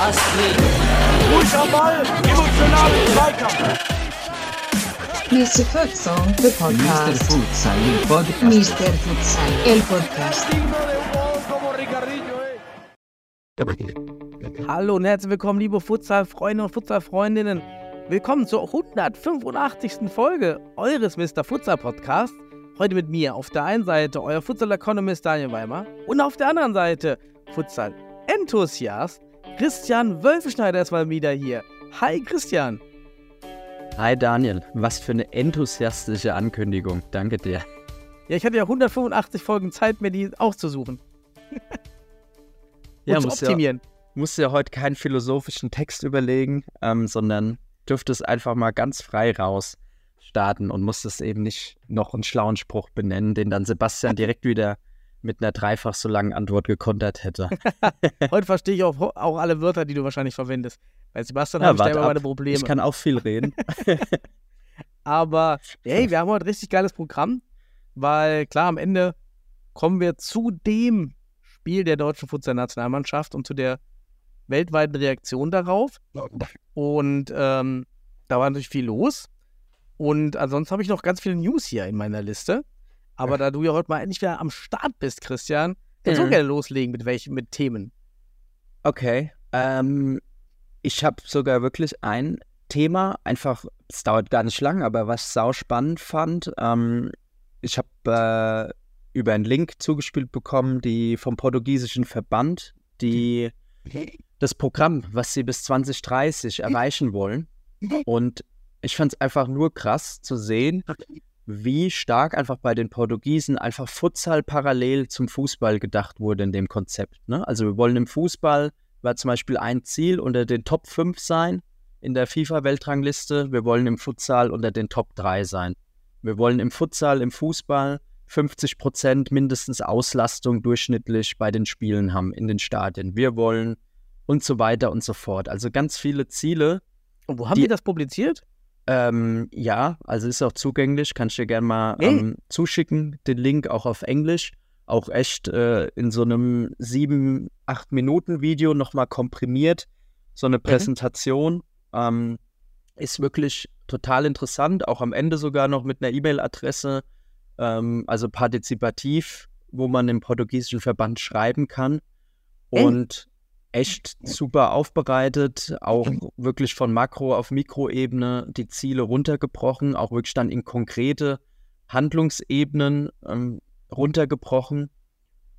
Astrid. Ball, Zweikampf. Mr. Futsal, the Mr. podcast. Futsal, el podcast. Mr. Futsal, el podcast. Hallo und herzlich willkommen, liebe Futsal-Freunde und Futsal-Freundinnen. Willkommen zur 185. Folge eures Mr. Futsal Podcasts. Heute mit mir auf der einen Seite euer Futsal-Economist Daniel Weimer und auf der anderen Seite Futsal-Enthusiast Christian Wölfeschneider ist mal wieder hier. Hi Christian. Hi Daniel, was für eine enthusiastische Ankündigung. Danke dir. Ja, ich hatte ja 185 Folgen Zeit, mir die auszusuchen. Ja, und zu muss ja, optimieren. musst ja heute keinen philosophischen Text überlegen, ähm, sondern dürftest einfach mal ganz frei raus starten und musstest eben nicht noch einen schlauen Spruch benennen, den dann Sebastian direkt wieder mit einer dreifach so langen Antwort gekontert hätte. Heute verstehe ich auch, auch alle Wörter, die du wahrscheinlich verwendest. Bei Sebastian Ja, habe ich da immer meine Probleme. Ich kann auch viel reden. Aber hey, wir haben heute ein richtig geiles Programm, weil klar, am Ende kommen wir zu dem Spiel der deutschen Futsal-Nationalmannschaft und zu der weltweiten Reaktion darauf. Und ähm, da war natürlich viel los. Und ansonsten habe ich noch ganz viele News hier in meiner Liste. Aber da du ja heute mal endlich wieder am Start bist, Christian, kannst du Mhm. gerne loslegen mit welchen mit Themen. Okay. Ähm, ich habe sogar wirklich ein Thema, einfach, es dauert gar nicht lang, aber was ich sau spannend fand. Ähm, ich habe äh, über einen Link zugespielt bekommen, die vom portugiesischen Verband, die das Programm, was sie bis 2030 erreichen wollen. Und ich fand es einfach nur krass zu sehen, wie stark einfach bei den Portugiesen einfach Futsal parallel zum Fußball gedacht wurde in dem Konzept. Ne? Also wir wollen im Fußball, war zum Beispiel ein Ziel, unter den Top 5 sein in der FIFA-Weltrangliste. Wir wollen im Futsal unter den Top 3 sein. Wir wollen im Futsal, im Fußball 50 Prozent mindestens Auslastung durchschnittlich bei den Spielen haben in den Stadien. Wir wollen und so weiter und so fort. Also ganz viele Ziele, Und wo haben Die- die das publiziert? ähm, ja, also ist auch zugänglich, kann ich dir gerne mal Hey. ähm, zuschicken, den Link auch auf Englisch. Auch echt äh, in so einem sieben, acht Minuten Video nochmal komprimiert. So eine Präsentation. Ähm, ist wirklich total interessant. Auch am Ende sogar noch mit einer E-Mail-Adresse, ähm, also partizipativ, wo man im portugiesischen Verband schreiben kann. Ey. Und echt super aufbereitet, auch wirklich von Makro- auf Mikroebene die Ziele runtergebrochen, auch wirklich dann in konkrete Handlungsebenen ähm, runtergebrochen.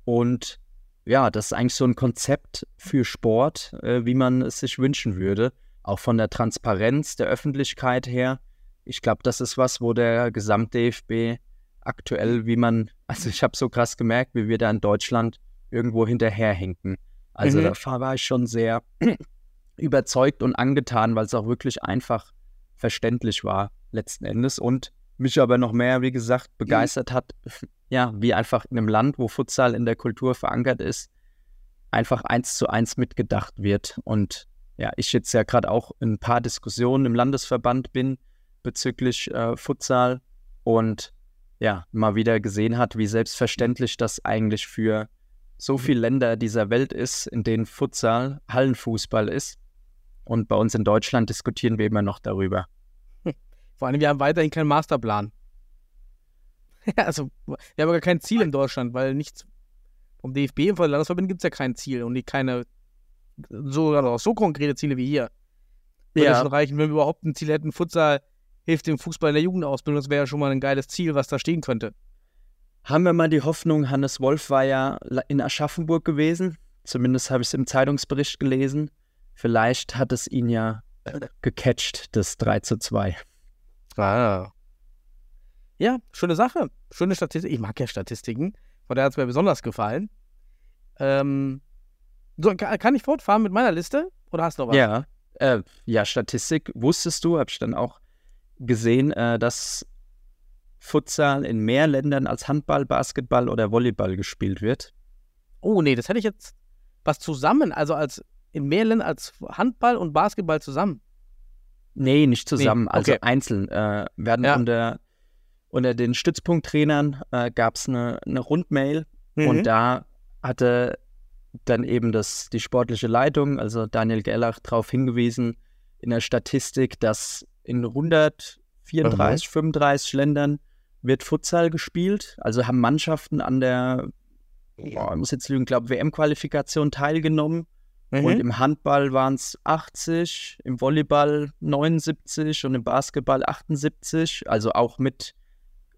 Und ja, das ist eigentlich so ein Konzept für Sport, äh, wie man es sich wünschen würde. Auch von der Transparenz der Öffentlichkeit her. Ich glaube, das ist was, wo der Gesamt-DFB aktuell, wie man, also ich habe so krass gemerkt, wie wir da in Deutschland irgendwo hinterherhinken. Also Mhm. da war ich schon sehr überzeugt und angetan, weil es auch wirklich einfach verständlich war letzten Endes und mich aber noch mehr, wie gesagt, begeistert hat, ja, wie einfach in einem Land, wo Futsal in der Kultur verankert ist, einfach eins zu eins mitgedacht wird. Und ja, ich jetzt ja gerade auch in ein paar Diskussionen im Landesverband bin bezüglich äh, Futsal und ja, mal wieder gesehen hat, wie selbstverständlich das eigentlich für so viele Länder dieser Welt ist, in denen Futsal Hallenfußball ist. Und bei uns in Deutschland diskutieren wir immer noch darüber. Vor allem, wir haben weiterhin keinen Masterplan. Also, wir haben aber kein Ziel in Deutschland, weil nichts vom DFB und von der Landesverband gibt es ja kein Ziel und die keine so, also so konkrete Ziele wie hier. Würde Ja. schon reichen, wenn wir überhaupt ein Ziel hätten. Futsal hilft dem Fußball in der Jugendausbildung. Das wäre ja schon mal ein geiles Ziel, was da stehen könnte. Haben wir mal die Hoffnung, Hannes Wolf war ja in Aschaffenburg gewesen. Zumindest habe ich es im Zeitungsbericht gelesen. Vielleicht hat es ihn ja gecatcht, das 3 zu 2. Ah. Ja, schöne Sache. Schöne Statistik. Ich mag ja Statistiken. Von daher hat es mir besonders gefallen. Ähm, so, ka- kann ich fortfahren mit meiner Liste? Oder hast du noch was? Ja, äh, ja, Statistik wusstest du, habe ich dann auch gesehen, äh, dass Futsal in mehr Ländern als Handball, Basketball oder Volleyball gespielt wird. Oh, nee, das hätte ich jetzt was zusammen, also als in mehr Ländern als Handball und Basketball zusammen. Nee, nicht zusammen, also okay. einzeln. Äh, werden Ja. unter unter den Stützpunkttrainern äh, gab es eine, eine Rundmail Mhm. und da hatte dann eben das, die sportliche Leitung, also Daniel Gellach, darauf hingewiesen in der Statistik, dass in 134, 35 Ländern wird Futsal gespielt. Also haben Mannschaften an der, boah, ich muss jetzt lügen, glaube WM-Qualifikation teilgenommen. Mhm. Und im Handball waren es 80, im Volleyball 79 und im Basketball 78. Also auch mit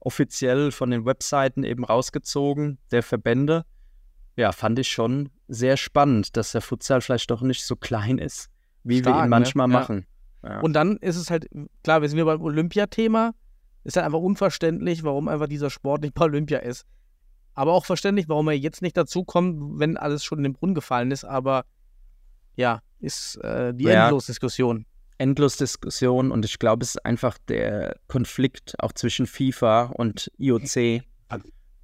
offiziell von den Webseiten eben rausgezogen, der Verbände. Ja, fand ich schon sehr spannend, dass der Futsal vielleicht doch nicht so klein ist, wie wir Stark, ihn ne? manchmal Ja. machen. Ja. Und dann ist es halt, klar, wir sind wieder beim Olympiathema. Ist halt einfach unverständlich, warum einfach dieser Sport nicht bei Olympia ist. Aber auch verständlich, warum er jetzt nicht dazukommt, wenn alles schon in den Brunnen gefallen ist. Aber ja, ist äh, die Ja. Endlosdiskussion. endlos Diskussion und ich glaube, es ist einfach der Konflikt auch zwischen FIFA und IOC,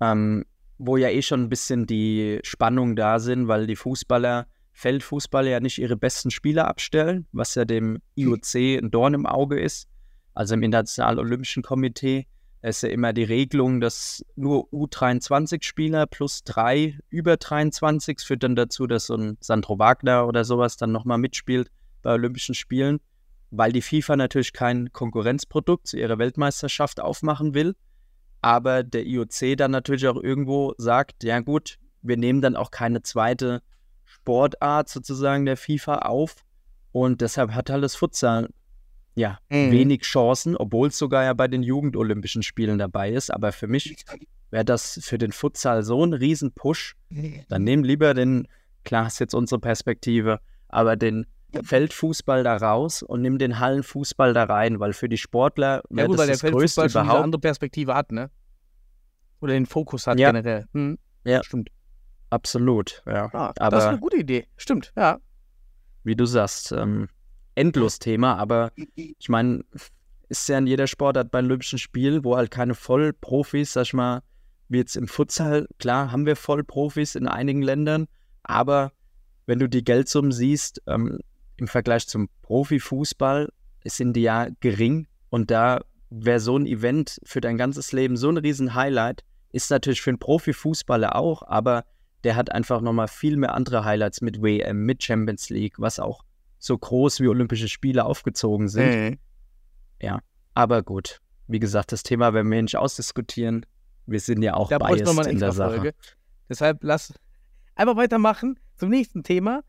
ähm, wo ja eh schon ein bisschen die Spannungen da sind, weil die Fußballer, Feldfußballer ja nicht ihre besten Spieler abstellen, was ja dem IOC ein Dorn im Auge ist, also im Internationalen Olympischen Komitee. Ist ja immer die Regelung, dass nur U23-Spieler plus drei über 23 führt dann dazu, dass so ein Sandro Wagner oder sowas dann nochmal mitspielt bei Olympischen Spielen weil die FIFA natürlich kein Konkurrenzprodukt zu ihrer Weltmeisterschaft aufmachen will, aber der IOC dann natürlich auch irgendwo sagt, ja gut, wir nehmen dann auch keine zweite Sportart sozusagen der FIFA auf und deshalb hat halt das Futsal ja Mhm. wenig Chancen, obwohl es sogar ja bei den Jugendolympischen Spielen dabei ist, aber für mich wäre das für den Futsal so ein Riesen-Push, dann nehmen lieber den, klar ist jetzt unsere Perspektive, aber den Feldfußball da raus und nimm den Hallenfußball da rein, weil für die Sportler Ja wäre gut, das weil der das Größte Feldfußball schon eine überhaupt. andere Perspektive hat, ne? Oder den Fokus hat Ja. generell. Hm. Ja. Stimmt. Absolut, ja. Ah, das ist aber eine gute Idee. Stimmt, ja. wie du sagst, ähm, endlos Thema, aber ich meine, ist ja in jeder Sportart bei Olympischen Spielen, wo halt keine Vollprofis, sag ich mal, wie jetzt im Futsal, klar haben wir Vollprofis in einigen Ländern, aber wenn du die Geldsummen siehst, ähm, im Vergleich zum Profifußball, sind die ja gering und da wäre so ein Event für dein ganzes Leben so ein riesen Highlight, ist natürlich für einen Profifußballer auch, aber der hat einfach nochmal viel mehr andere Highlights mit WM, mit Champions League, was auch so groß wie Olympische Spiele aufgezogen sind. Mhm. Aber gut, wie gesagt, das Thema werden wir nicht ausdiskutieren. Wir sind ja auch Da biased nochmal eine in der Sache. Deshalb lass einfach weitermachen zum nächsten Thema,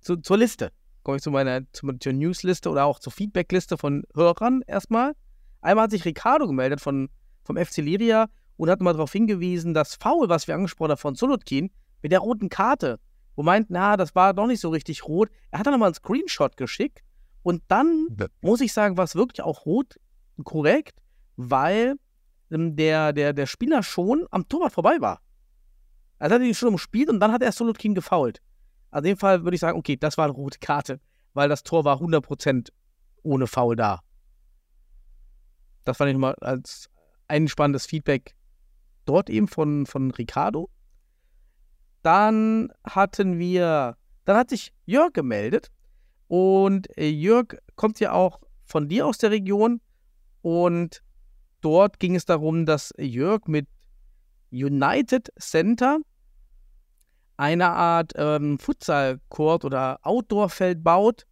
zu, zur Liste. Komme ich zu meiner zu, zur Newsliste oder auch zur Feedbackliste von Hörern erstmal. Einmal hat sich Ricardo gemeldet von, vom FC Liria und hat mal darauf hingewiesen, das Foul, was wir angesprochen haben von Solotkin, mit der roten Karte, wo meint, na, das war doch nicht so richtig rot. Er hat dann nochmal einen Screenshot geschickt und dann muss ich sagen, war es wirklich auch rot korrekt, weil ähm, der, der, der Spieler schon am Torwart vorbei war. Also hat er ihn schon umspielt und dann hat er Solotkin gefoult. Also in dem Fall würde ich sagen, okay, das war eine rote Karte, weil das Tor war 100% ohne Foul da. Das fand ich nochmal als ein spannendes Feedback dort eben von, von Ricardo. Dann hatten wir, dann hat sich Jörg gemeldet und äh, Jörg kommt ja auch von dir aus der Region und dort ging es darum, dass Jörg mit United Center eine Art ähm, Futsal-Court oder Outdoor-Feld baut.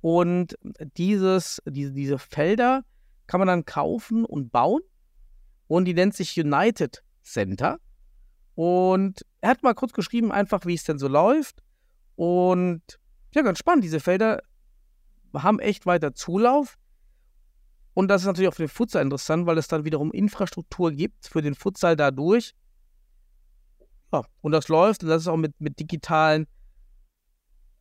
Und dieses, diese, diese Felder kann man dann kaufen und bauen. Und die nennt sich United Center. Und er hat mal kurz geschrieben, einfach wie es denn so läuft. Und ja, ganz spannend. Diese Felder haben echt weiter Zulauf. Und das ist natürlich auch für den Futsal interessant, weil es dann wiederum Infrastruktur gibt für den Futsal dadurch. Ja, und das läuft und das ist auch mit, mit digitalen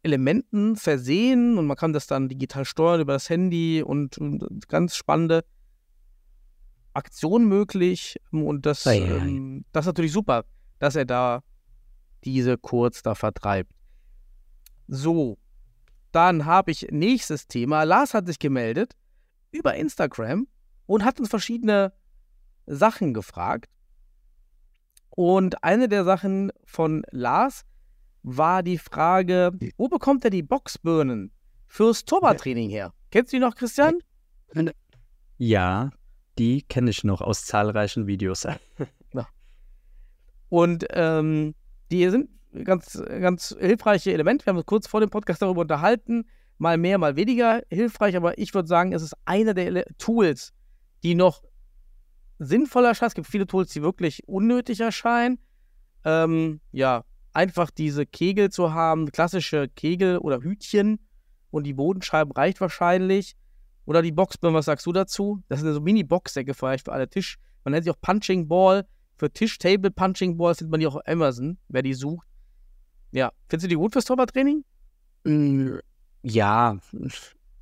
Elementen versehen und man kann das dann digital steuern über das Handy und, und ganz spannende Aktionen möglich. Und das, ähm, das ist natürlich super, dass er da diese kurz da vertreibt. So, dann habe ich nächstes Thema. Lars hat sich gemeldet über Instagram und hat uns verschiedene Sachen gefragt. Und eine der Sachen von Lars war die Frage, wo bekommt er die Boxbirnen fürs Torwarttraining her? Kennst du die noch, Christian? Ja, die kenne ich noch aus zahlreichen Videos. Und ähm, die sind ganz, ganz hilfreiche Elemente. Wir haben uns kurz vor dem Podcast darüber unterhalten. Mal mehr, mal weniger hilfreich, aber ich würde sagen, es ist einer der Tools, die noch sinnvoller erscheinen. Es gibt viele Tools, die wirklich unnötig erscheinen. Ähm, ja, einfach diese Kegel zu haben, klassische Kegel oder Hütchen und die Bodenscheibe reicht wahrscheinlich. Oder die Boxbirne, was sagst du dazu? Das sind so Mini-Boxsäcke vielleicht für alle Tisch. Man nennt sie auch Punching Ball. Für Tisch-Table Punching Balls findet man die auch auf Amazon, wer die sucht. Ja, findest du die gut fürs Torwarttraining? Mm, Ja,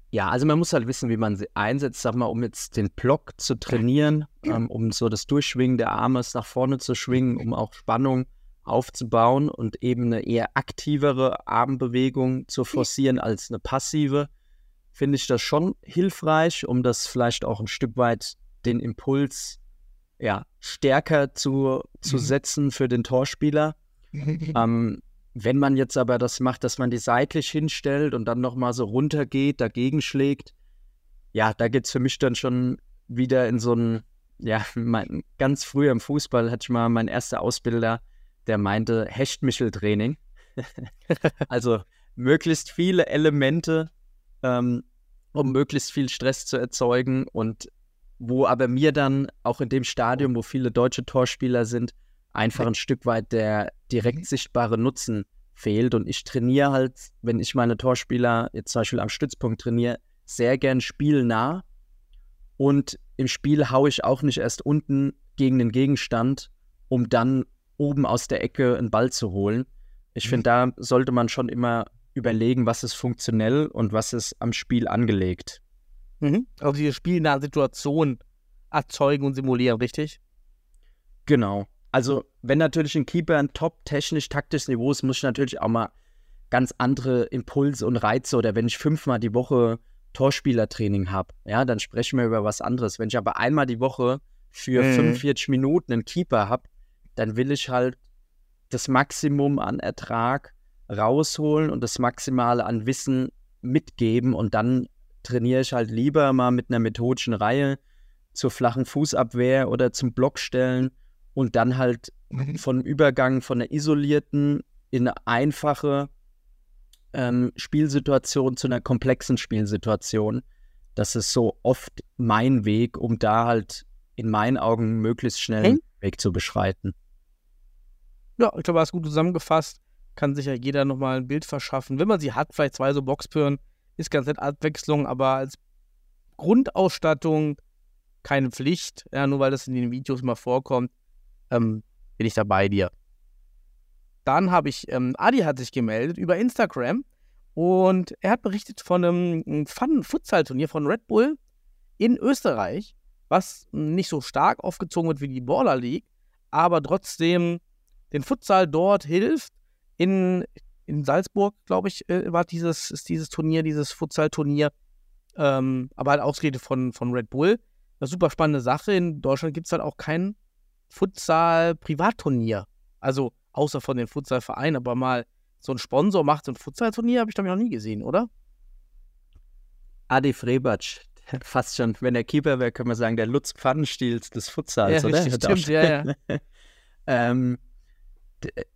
ja, also man muss halt wissen, wie man sie einsetzt, sag mal, um jetzt den Block zu trainieren, ähm, um so das Durchschwingen der Arme nach vorne zu schwingen, um auch Spannung aufzubauen und eben eine eher aktivere Armbewegung zu forcieren als eine passive, finde ich das schon hilfreich, um das vielleicht auch ein Stück weit den Impuls ja, stärker zu, zu setzen für den Torspieler. Ähm, wenn man jetzt aber das macht, dass man die seitlich hinstellt und dann nochmal so runtergeht, dagegen schlägt, ja, da geht es für mich dann schon wieder in so ein, ja, mein, ganz früh im Fußball hatte ich mal meinen erster Ausbilder, der meinte Hechtmichel-Training. also möglichst viele Elemente, ähm, um möglichst viel Stress zu erzeugen und wo aber mir dann auch in dem Stadium, wo viele deutsche Torspieler sind, einfach ein Stück weit der direkt sichtbare Nutzen fehlt. Und ich trainiere halt, wenn ich meine Torspieler jetzt zum Beispiel am Stützpunkt trainiere, sehr gern spielnah. Und im Spiel haue ich auch nicht erst unten gegen den Gegenstand, um dann oben aus der Ecke einen Ball zu holen. Ich finde, da sollte man schon immer überlegen, was ist funktionell und was ist am Spiel angelegt. Mhm. Also diese spielnahe Situation erzeugen und simulieren, richtig? Genau. Also, wenn natürlich ein Keeper ein top technisch taktisches Niveau ist, muss ich natürlich auch mal ganz andere Impulse und Reize oder wenn ich fünfmal die Woche Torspielertraining habe, ja, dann sprechen wir über was anderes. Wenn ich aber einmal die Woche für Mhm. 45 Minuten einen Keeper habe, dann will ich halt das Maximum an Ertrag rausholen und das Maximale an Wissen mitgeben und dann trainiere ich halt lieber mal mit einer methodischen Reihe zur flachen Fußabwehr oder zum Blockstellen und dann halt von Übergang von einer isolierten in eine einfache ähm, Spielsituation zu einer komplexen Spielsituation. Das ist so oft mein Weg, um da halt in meinen Augen möglichst schnell einen Weg zu beschreiten. Ja, ich glaube, du hast gut zusammengefasst. Kann sich ja jeder nochmal ein Bild verschaffen. Wenn man sie hat, vielleicht zwei so Boxpören, ist ganz nett Abwechslung, aber als Grundausstattung keine Pflicht. Ja, nur weil das in den Videos mal vorkommt, ähm, bin ich da bei dir. Dann habe ich, ähm, Adi hat sich gemeldet über Instagram und er hat berichtet von einem Fun-Futsal-Turnier von Red Bull in Österreich, was nicht so stark aufgezogen wird wie die Baller League, aber trotzdem den Futsal dort hilft. In, in Salzburg, glaube ich, äh, war dieses, ist dieses Turnier, dieses Futsal-Turnier, ähm, aber halt ausgeredet von, von Red Bull. Eine super spannende Sache. In Deutschland gibt es halt auch kein Futsal-Privatturnier. Also außer von den Futsal-Vereinen, aber mal so ein Sponsor macht so ein Futsal-Turnier, habe ich glaube ich noch nie gesehen, oder? Adi Frebatsch, fast schon, wenn er Keeper wäre, können wir sagen, der Lutz Pfannenstiels des Futsals, ja, oder? stimmt, ja, ja. Ähm,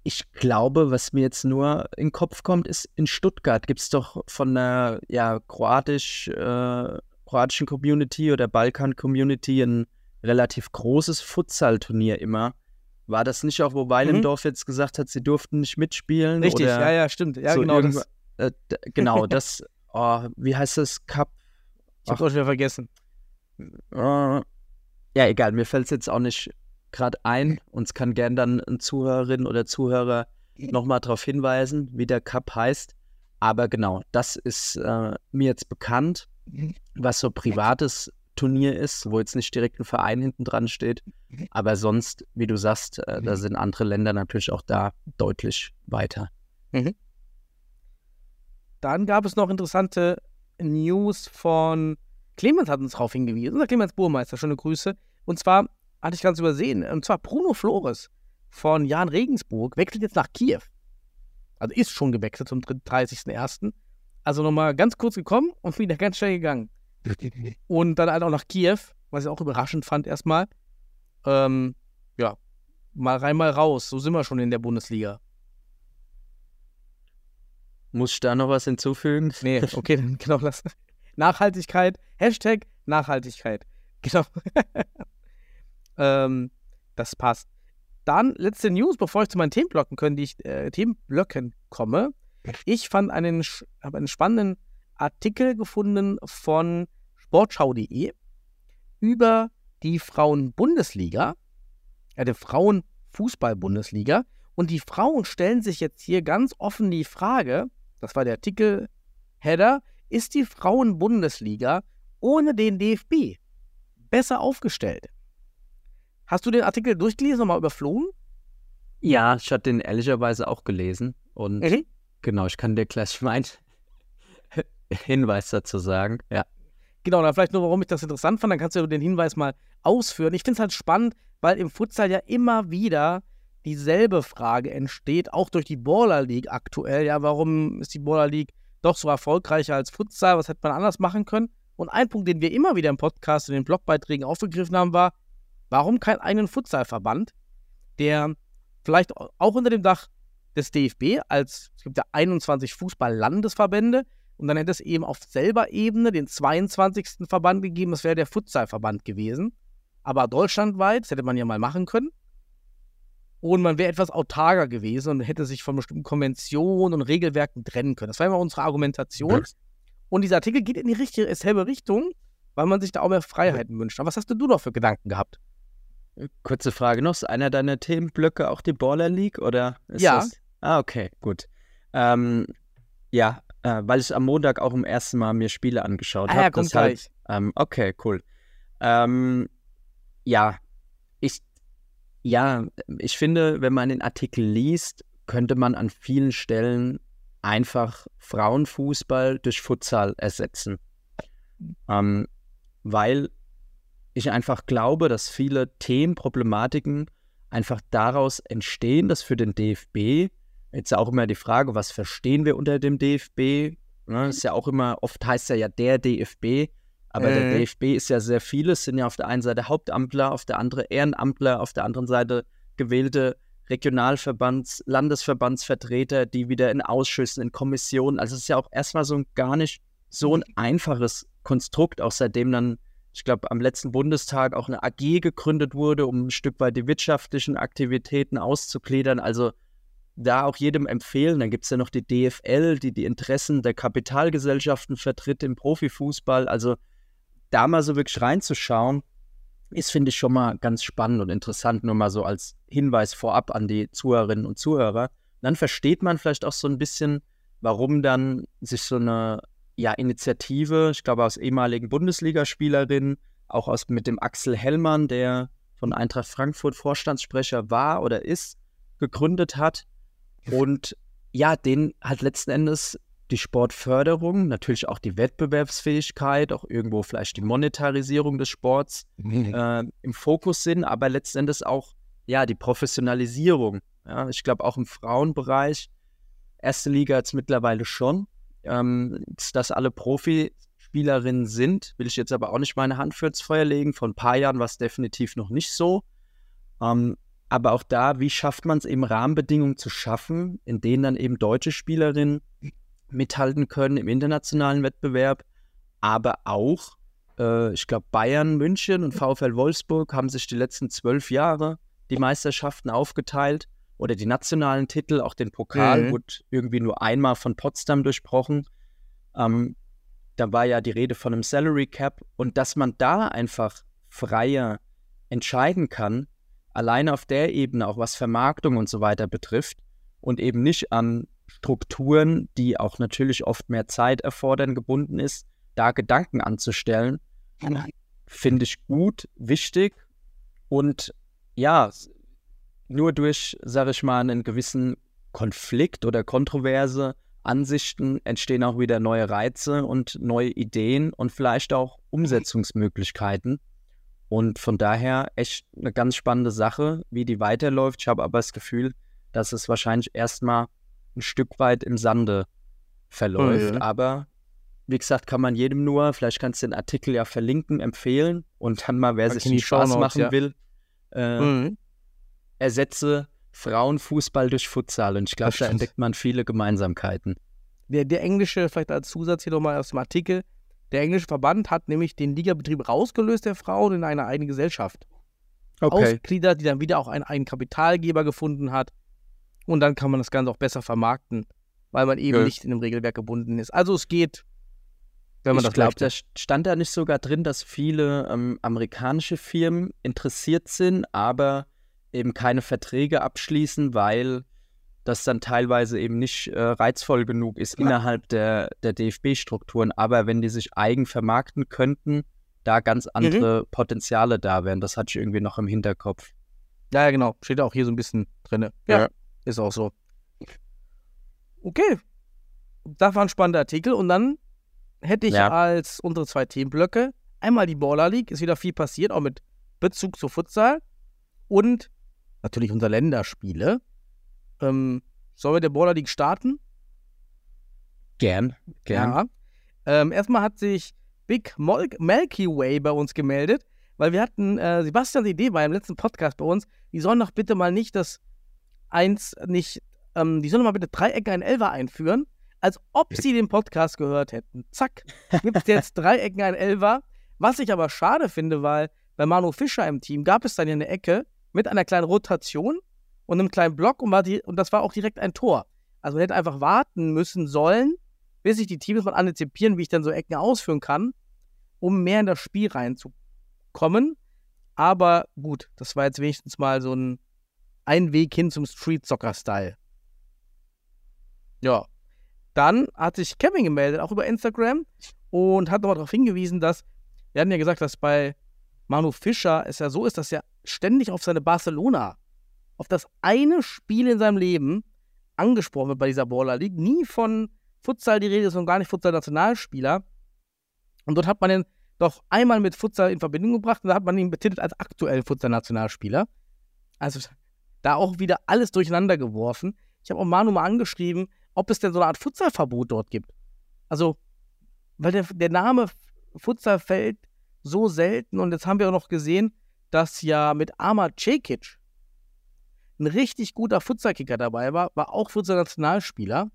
ich glaube, was mir jetzt nur in den Kopf kommt, ist, in Stuttgart gibt es doch von der ja, kroatisch, äh, kroatischen Community oder Balkan-Community ein relativ großes Futsal-Turnier immer. War das nicht auch, wo Weilendorf jetzt gesagt hat, sie durften nicht mitspielen? Mhm. Richtig, oder ja, ja, stimmt. Ja, so genau. Das, äh, genau, das, oh, wie heißt das? Cup? ich habe auch wieder vergessen. Ja, egal, mir fällt es jetzt auch nicht gerade ein. Uns kann gern dann ein Zuhörerin oder Zuhörer nochmal darauf hinweisen, wie der Cup heißt. Aber genau, das ist äh, mir jetzt bekannt, was so privates Turnier ist, wo jetzt nicht direkt ein Verein hinten dran steht. Aber sonst, wie du sagst, äh, da sind andere Länder natürlich auch da deutlich weiter. Dann gab es noch interessante News von Clemens hat uns darauf hingewiesen, unser Clemens Burmeister, schöne Grüße. Und zwar hatte ich ganz übersehen, und zwar Bruno Flores von Jan Regensburg wechselt jetzt nach Kiew. Also ist schon gewechselt zum 30.01. Also nochmal ganz kurz gekommen und wieder ganz schnell gegangen. Und dann halt auch nach Kiew. was ich auch überraschend fand erstmal. Ähm, ja, mal rein, mal raus. So sind wir schon in der Bundesliga. Muss ich da noch was hinzufügen? Nee, okay, dann genau das. Nachhaltigkeit, Hashtag Nachhaltigkeit. Genau. ähm, das passt. Dann letzte News, bevor ich zu meinen Themenblöcken, können, die ich, äh, Themenblöcken komme. Ich fand einen, habe einen spannenden Artikel gefunden von sportschau.de über die Frauen-Bundesliga, ja, die Frauen-Fußball-Bundesliga. Und die Frauen stellen sich jetzt hier ganz offen die Frage, das war der Artikel-Header, ist die Frauen-Bundesliga ohne den DFB besser aufgestellt? Hast du den Artikel durchgelesen und mal überflogen? Ja, ich hatte den ehrlicherweise auch gelesen. Und Mhm. genau, ich kann dir gleich meinen Hinweis dazu sagen. Ja. Genau, dann vielleicht nur, warum ich das interessant fand, dann kannst du den Hinweis mal ausführen. Ich finde es halt spannend, weil im Futsal ja immer wieder dieselbe Frage entsteht, auch durch die Baller League aktuell. Ja, warum ist die Baller League doch so erfolgreicher als Futsal? Was hätte man anders machen können? Und ein Punkt, den wir immer wieder im Podcast und in den Blogbeiträgen aufgegriffen haben, war, warum keinen eigenen Futsalverband, der vielleicht auch unter dem Dach des DFB als, es gibt ja 21 Fußball-Landesverbände, und dann hätte es eben auf selber Ebene den 22. Verband gegeben, das wäre der Futsalverband gewesen. Aber deutschlandweit, das hätte man ja mal machen können. Und man wäre etwas autarker gewesen und hätte sich von bestimmten Konventionen und Regelwerken trennen können. Das war immer unsere Argumentation. Und dieser Artikel geht in die richtige, selbe Richtung, weil man sich da auch mehr Freiheiten wünscht. Aber was hast denn du noch für Gedanken gehabt? Kurze Frage noch. Ist einer deiner Themenblöcke auch die Baller League? Oder Ja. Das? Ah, okay, gut. Ähm, ja, äh, weil ich am Montag auch im ersten Mal mir Spiele angeschaut Ah habe. ja, kommt gleich. Ähm, okay, cool. Ähm, ja, ich, ja, ich finde, wenn man den Artikel liest, könnte man an vielen Stellen einfach Frauenfußball durch Futsal ersetzen. Ähm, weil ich einfach glaube, dass viele Themen, Problematiken einfach daraus entstehen, dass für den DFB, jetzt auch immer die Frage, was verstehen wir unter dem DFB? Ne, ist ja auch immer, oft heißt er ja der DFB, aber der Mhm. DFB ist ja sehr vieles, sind ja auf der einen Seite Hauptamtler, auf der anderen Ehrenamtler, auf der anderen Seite gewählte Regionalverbands-, Landesverbandsvertreter, die wieder in Ausschüssen, in Kommissionen, also es ist ja auch erstmal so ein gar nicht so ein einfaches Konstrukt, auch seitdem dann, ich glaube, am letzten Bundestag auch eine AG gegründet wurde, um ein Stück weit die wirtschaftlichen Aktivitäten auszugliedern. Also da auch jedem empfehlen. Dann gibt es ja noch die DFL, die die Interessen der Kapitalgesellschaften vertritt im Profifußball. Also da mal so wirklich reinzuschauen, ist, finde ich, schon mal ganz spannend und interessant, nur mal so als Hinweis vorab an die Zuhörerinnen und Zuhörer. Dann versteht man vielleicht auch so ein bisschen, warum dann sich so eine ja, Initiative, ich glaube aus ehemaligen Bundesligaspielerinnen, auch aus mit dem Axel Hellmann, der von Eintracht Frankfurt Vorstandssprecher war oder ist, gegründet hat. Und ja, den hat letzten Endes die Sportförderung, natürlich auch die Wettbewerbsfähigkeit, auch irgendwo vielleicht die Monetarisierung des Sports äh, im Fokus sind, aber letzten Endes auch ja die Professionalisierung. Ja, ich glaube auch im Frauenbereich, erste Liga jetzt mittlerweile schon, ähm, dass alle Profispielerinnen sind, will ich jetzt aber auch nicht meine Hand für ins Feuer legen. Vor ein paar Jahren war es definitiv noch nicht so. Ähm, aber auch da, wie schafft man es eben Rahmenbedingungen zu schaffen, in denen dann eben deutsche Spielerinnen mithalten können im internationalen Wettbewerb, aber auch, äh, ich glaube, Bayern, München und VfL Wolfsburg haben sich die letzten zwölf Jahre die Meisterschaften aufgeteilt oder die nationalen Titel, auch den Pokal, Mhm. wurde irgendwie nur einmal von Potsdam durchbrochen. Ähm, da war ja die Rede von einem Salary Cap und dass man da einfach freier entscheiden kann, alleine auf der Ebene, auch was Vermarktung und so weiter betrifft und eben nicht an Strukturen, die auch natürlich oft mehr Zeit erfordern, gebunden ist, da Gedanken anzustellen, finde ich gut, wichtig und ja, nur durch, sage ich mal, einen gewissen Konflikt oder kontroverse Ansichten entstehen auch wieder neue Reize und neue Ideen und vielleicht auch Umsetzungsmöglichkeiten. Und von daher echt eine ganz spannende Sache, wie die weiterläuft. Ich habe aber das Gefühl, dass es wahrscheinlich erstmal ein Stück weit im Sande verläuft. Mhm. Aber wie gesagt, kann man jedem nur, vielleicht kannst du den Artikel ja verlinken, empfehlen und dann mal, wer Pack sich den Spaß machen ja. will, äh, Mhm. Ersetze Frauenfußball durch Futsal. Und ich glaube, da entdeckt man viele Gemeinsamkeiten. Der, der englische, vielleicht als Zusatz hier nochmal aus dem Artikel, der englische Verband hat nämlich den Ligabetrieb rausgelöst der Frauen in eine eigene Gesellschaft. Ausgliedert, die dann wieder auch einen, einen Kapitalgeber gefunden hat. Und dann kann man das Ganze auch besser vermarkten, weil man eben Ja. nicht in dem Regelwerk gebunden ist. Also es geht, wenn man ich das glaube, möchte. da stand da nicht sogar drin, dass viele ähm, amerikanische Firmen interessiert sind, aber eben keine Verträge abschließen, weil das dann teilweise eben nicht äh, reizvoll genug ist innerhalb der, der DFB-Strukturen. Aber wenn die sich eigen vermarkten könnten, da ganz andere Potenziale da wären. Das hatte ich irgendwie noch im Hinterkopf. Ja, ja, genau. Steht auch hier so ein bisschen drin. Ja, Ja. ist auch so. Okay. Das war ein spannender Artikel. Und dann hätte ich Ja. als unsere zwei Themenblöcke einmal die Baller League. Ist wieder viel passiert, auch mit Bezug zu Futsal. Und natürlich unsere Länderspiele. Ähm, sollen wir der Baller League starten? Gern, gern. Ja. Ähm, erstmal hat sich Big Mol Milky Way bei uns gemeldet, weil wir hatten, äh, Sebastians Idee war im letzten Podcast bei uns, die sollen doch bitte mal nicht das eins, nicht, ähm, die sollen mal bitte Dreiecke ein Elfer einführen, als ob sie den Podcast gehört hätten. Zack, gibt es jetzt Dreiecken ein Elfer. Was ich aber schade finde, weil bei Manu Fischer im Team gab es dann hier eine Ecke mit einer kleinen Rotation und einem kleinen Block und, war die, und das war auch direkt ein Tor. Also man hätte einfach warten müssen sollen, bis sich die Teams mal antizipieren, wie ich dann so Ecken ausführen kann, um mehr in das Spiel reinzukommen. Aber gut, das war jetzt wenigstens mal so ein, ein Weg hin zum Street-Soccer-Style. Ja. Dann hat sich Kevin gemeldet, auch über Instagram, und hat nochmal darauf hingewiesen, dass, wir hatten ja gesagt, dass bei Manu Fischer es ja so ist, dass er ständig auf seine Barcelona, auf das eine Spiel in seinem Leben angesprochen wird bei dieser Baller League. Nie von Futsal die Rede ist und gar nicht Futsal-Nationalspieler. Und dort hat man ihn doch einmal mit Futsal in Verbindung gebracht und da hat man ihn betitelt als aktuellen Futsal-Nationalspieler. Also da auch wieder alles durcheinander geworfen. Ich habe auch Manu mal angeschrieben, ob es denn so eine Art Futsalverbot dort gibt. Also, weil der, der Name Futsal fällt so selten und jetzt haben wir auch noch gesehen, dass ja mit Amar Cekic ein richtig guter Futsalkicker dabei war, war auch Futsal-Nationalspieler.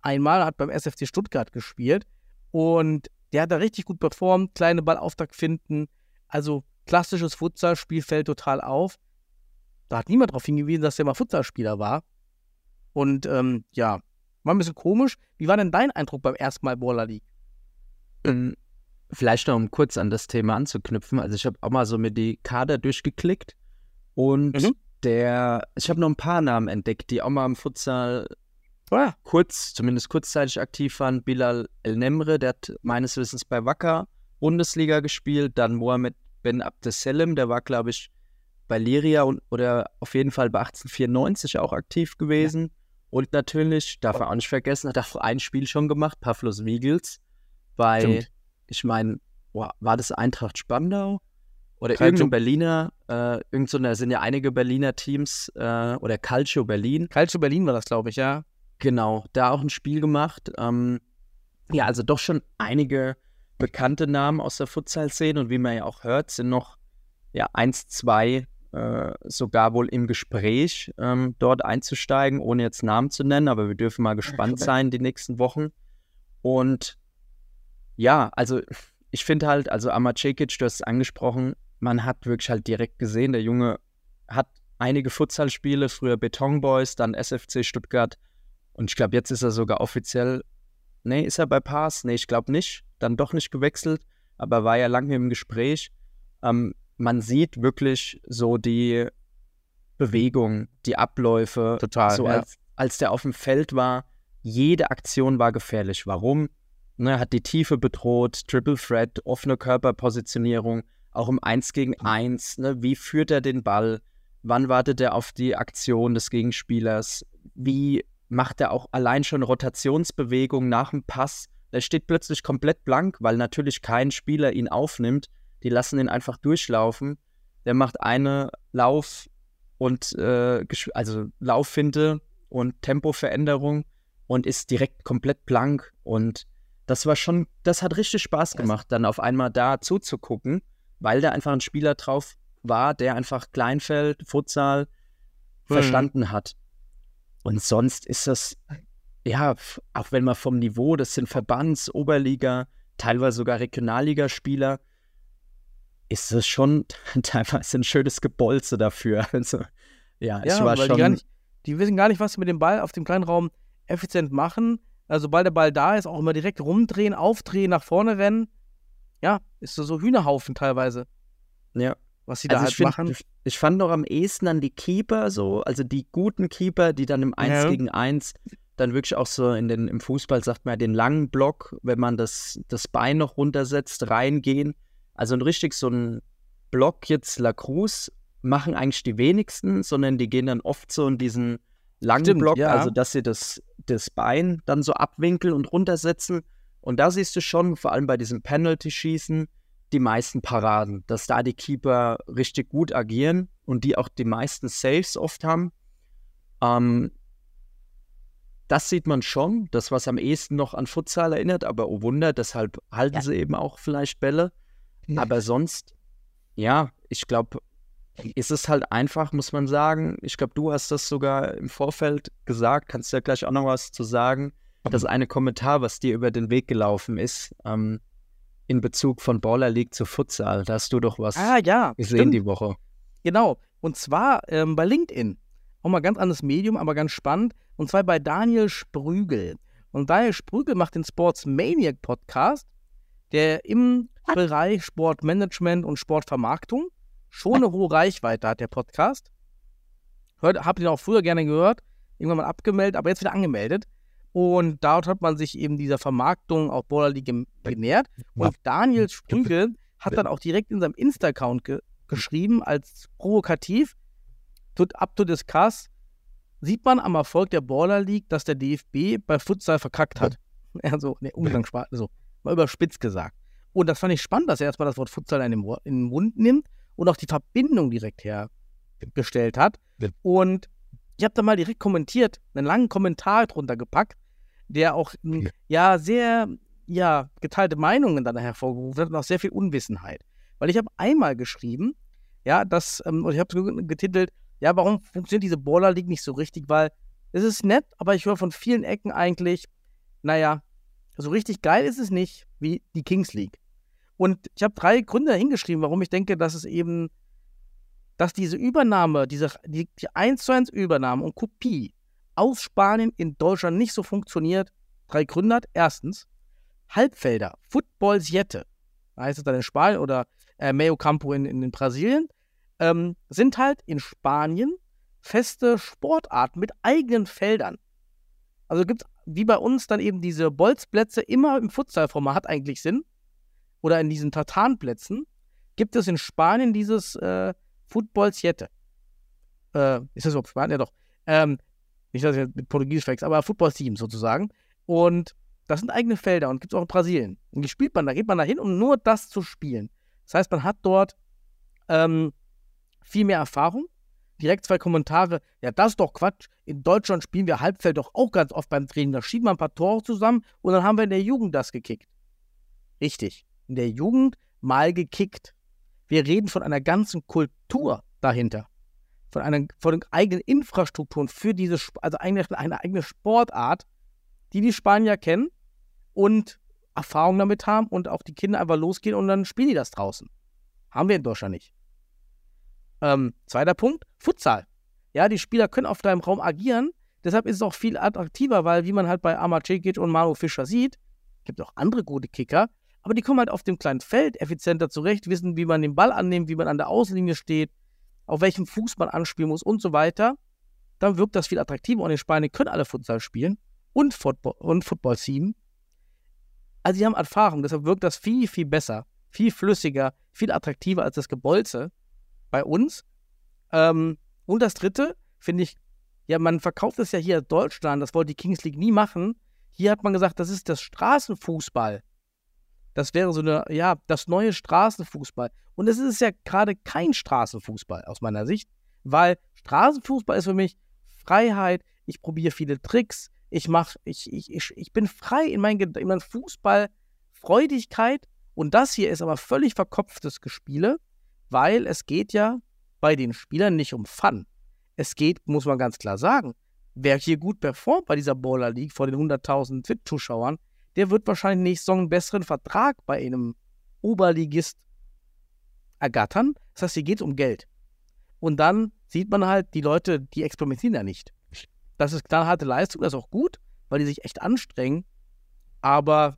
Einmal hat beim SFC Stuttgart gespielt und der hat da richtig gut performt, kleine Ballauftakt finden, also klassisches Futsal-Spiel fällt total auf. Da hat niemand darauf hingewiesen, dass der mal Futsalspieler war. Und ähm, ja, war ein bisschen komisch. Wie war denn dein Eindruck beim ersten Mal Baller League? Ähm, Vielleicht noch, um kurz an das Thema anzuknüpfen. Also ich habe auch mal so mir die Kader durchgeklickt und Mhm. der, ich habe noch ein paar Namen entdeckt, die auch mal im Futsal Oh ja, kurz, zumindest kurzzeitig aktiv waren. Bilal El Nemre, der hat meines Wissens bei Wacker Bundesliga gespielt. Dann Mohamed Ben Abdeselim, der war, glaube ich, bei Liria und, oder auf jeden Fall bei 1894 auch aktiv gewesen. Und natürlich, darf man auch nicht vergessen, hat auch ein Spiel schon gemacht, Pavlos Wiegels. Bei, Stimmt. Ich meine, war das Eintracht Spandau? Oder Calcio. irgendein Berliner, äh, irgend so, eine- sind ja einige Berliner Teams, äh, oder Calcio Berlin. Calcio Berlin war das, glaube ich, ja. Genau, da auch ein Spiel gemacht. Ähm, ja, also doch schon einige bekannte Namen aus der Futsal-Szene und wie man ja auch hört, sind noch ja eins, zwei äh, sogar wohl im Gespräch, ähm, dort einzusteigen, ohne jetzt Namen zu nennen, aber wir dürfen mal gespannt sein die nächsten Wochen. Und ja, also ich finde halt, also Amacekic, du hast es angesprochen, man hat wirklich halt direkt gesehen, der Junge hat einige Futsalspiele, früher Beton Boys, dann SFC Stuttgart und ich glaube, jetzt ist er sogar offiziell, nee, ist er bei Pass? Nee, ich glaube nicht, dann doch nicht gewechselt, aber war ja lange im Gespräch. Ähm, man sieht wirklich so die Bewegung, die Abläufe, Total, so ja. als, als der auf dem Feld war, jede Aktion war gefährlich. Warum? Ne, hat die Tiefe bedroht, Triple Threat, offene Körperpositionierung, auch im 1 gegen 1. Ne, wie führt er den Ball? Wann wartet er auf die Aktion des Gegenspielers? Wie macht er auch allein schon Rotationsbewegungen nach dem Pass? Der steht plötzlich komplett blank, weil natürlich kein Spieler ihn aufnimmt. Die lassen ihn einfach durchlaufen. Der macht eine Lauf- und äh, also Lauffinte und Tempoveränderung und ist direkt komplett blank. Und das war schon, das hat richtig Spaß gemacht, dann auf einmal da zuzugucken, weil da einfach ein Spieler drauf war, der einfach Kleinfeld, Futsal Mhm. verstanden hat. Und sonst ist das, ja, auch wenn man vom Niveau, das sind Verbands-, Oberliga, teilweise sogar Regionalligaspieler, ist das schon teilweise ein schönes Gebolze dafür. Also, ja, ich Ja, war weil schon. die, nicht, die wissen gar nicht, was sie mit dem Ball auf dem kleinen Raum effizient machen. Also, sobald der Ball da ist, auch immer direkt rumdrehen, aufdrehen, nach vorne rennen. Ja, ist so, so Hühnerhaufen teilweise, ja. was sie da Also halt ich, find, machen. ich, fand noch am ehesten an die Keeper so, also die guten Keeper, die dann im 1 Ja. gegen 1 dann wirklich auch so in den, im Fußball sagt man ja den langen Block, wenn man das, das Bein noch runtersetzt, reingehen. Also ein richtig so ein Block jetzt La Cruz machen eigentlich die wenigsten, sondern die gehen dann oft so in diesen langen Stimmt, Block, ja. also dass sie das, das Bein dann so abwinkeln und runtersetzen. Und da siehst du schon, vor allem bei diesem Penalty-Schießen, die meisten Paraden, dass da die Keeper richtig gut agieren und die auch die meisten Saves oft haben. Ähm, das sieht man schon, das, was am ehesten noch an Futsal erinnert, aber oh Wunder, deshalb halten sie eben auch vielleicht Bälle. Aber sonst, ja, ich glaube, ist es halt einfach, muss man sagen. Ich glaube, du hast das sogar im Vorfeld gesagt, kannst ja gleich auch noch was zu sagen. Das eine Kommentar, was dir über den Weg gelaufen ist, ähm, in Bezug von Baller League zu Futsal. Da hast du doch was Ah, ja, gesehen stimmt. die Woche. Genau. Und zwar ähm, bei LinkedIn. Auch mal ganz anderes Medium, aber ganz spannend. Und zwar bei Daniel Sprügel. Und Daniel Sprügel macht den Sports Maniac Podcast, der im Bereich Sportmanagement und Sportvermarktung schon eine hohe Reichweite hat, der Podcast. Hört, hab ihn auch früher gerne gehört, irgendwann mal abgemeldet, aber jetzt wieder angemeldet. Und dort hat man sich eben dieser Vermarktung auf Baller League genähert. Und Daniel Sprügel hat dann auch direkt in seinem Insta-Account ge geschrieben, als provokativ, tut up to discuss, sieht man am Erfolg der Baller League, dass der DFB bei Futsal verkackt hat. Also, ne, Umgangssprache, so, mal überspitzt gesagt. Und das fand ich spannend, dass er erstmal das Wort Futsal in den Mund nimmt und auch die Verbindung direkt hergestellt hat. Und ich habe da mal direkt kommentiert, einen langen Kommentar drunter gepackt, der auch m, ja sehr ja, geteilte Meinungen dann hervorgerufen hat und auch sehr viel Unwissenheit. Weil ich habe einmal geschrieben, ja, das, ähm, und ich habe es getitelt, ja, warum funktioniert diese Baller League nicht so richtig? Weil es ist nett, aber ich höre von vielen Ecken eigentlich, naja, so richtig geil ist es nicht wie die Kings League. Und ich habe drei Gründe hingeschrieben, warum ich denke, dass es eben, dass diese Übernahme, diese die, die 1 zu 1 Übernahme und Kopie aus Spanien in Deutschland nicht so funktioniert. Drei Gründe hat. Erstens, Halbfelder, Football Siete, heißt es dann in Spanien oder äh, Meio Campo in, in, in Brasilien, ähm, sind halt in Spanien feste Sportarten mit eigenen Feldern. Also gibt es wie bei uns dann eben diese Bolzplätze immer im Futsalformat eigentlich sind oder in diesen Tartanplätzen, gibt es in Spanien dieses äh, Football Siete. Äh, ist das überhaupt Spanien? Ja doch. Ähm, nicht, dass ich jetzt mit Portugiesisch verwechsel, aber Football Team sozusagen. Und das sind eigene Felder und gibt es auch in Brasilien. Und die spielt man, da geht man da hin, um nur das zu spielen. Das heißt, man hat dort ähm, viel mehr Erfahrung. Direkt zwei Kommentare. Ja, das ist doch Quatsch. In Deutschland spielen wir Halbfeld doch auch ganz oft beim Training. Da schieben wir ein paar Tore zusammen und dann haben wir in der Jugend das gekickt. Richtig. In der Jugend mal gekickt. Wir reden von einer ganzen Kultur dahinter. Von einer von eigenen Infrastrukturen für diese, also eigentlich eine eigene Sportart, die die Spanier kennen und Erfahrung damit haben und auch die Kinder einfach losgehen und dann spielen die das draußen. Haben wir in Deutschland nicht. Ähm, zweiter Punkt, Futsal. Ja, die Spieler können auf deinem Raum agieren, deshalb ist es auch viel attraktiver, weil wie man halt bei Amar Cekic und Manu Fischer sieht, gibt auch andere gute Kicker, aber die kommen halt auf dem kleinen Feld effizienter zurecht, wissen, wie man den Ball annimmt, wie man an der Außenlinie steht, auf welchem Fuß man anspielen muss und so weiter. Dann wirkt das viel attraktiver und in Spanien können alle Futsal spielen und Football, und Football Team. Also, die haben Erfahrung, deshalb wirkt das viel, viel besser, viel flüssiger, viel attraktiver als das Gebolze bei uns. Ähm, und das dritte, finde ich, ja, man verkauft es ja hier Deutschland, das wollte die Kings League nie machen. Hier hat man gesagt, das ist das Straßenfußball. Das wäre so eine, ja, das neue Straßenfußball. Und es ist ja gerade kein Straßenfußball aus meiner Sicht, weil Straßenfußball ist für mich Freiheit. Ich probiere viele Tricks. Ich mach, ich, ich, ich, ich bin frei in meinen in meinen Fußballfreudigkeit und das hier ist aber völlig verkopftes Gespiele, weil es geht ja bei den Spielern nicht um Fun. Es geht, muss man ganz klar sagen, wer hier gut performt bei dieser Baller League vor den 100.000 Twitch-Zuschauern, der wird wahrscheinlich nächste Saison einen besseren Vertrag bei einem Oberligist ergattern. Das heißt, hier geht es um Geld. Und dann sieht man halt, die Leute, die experimentieren ja nicht. Das ist knallharte Leistung, das ist auch gut, weil die sich echt anstrengen. Aber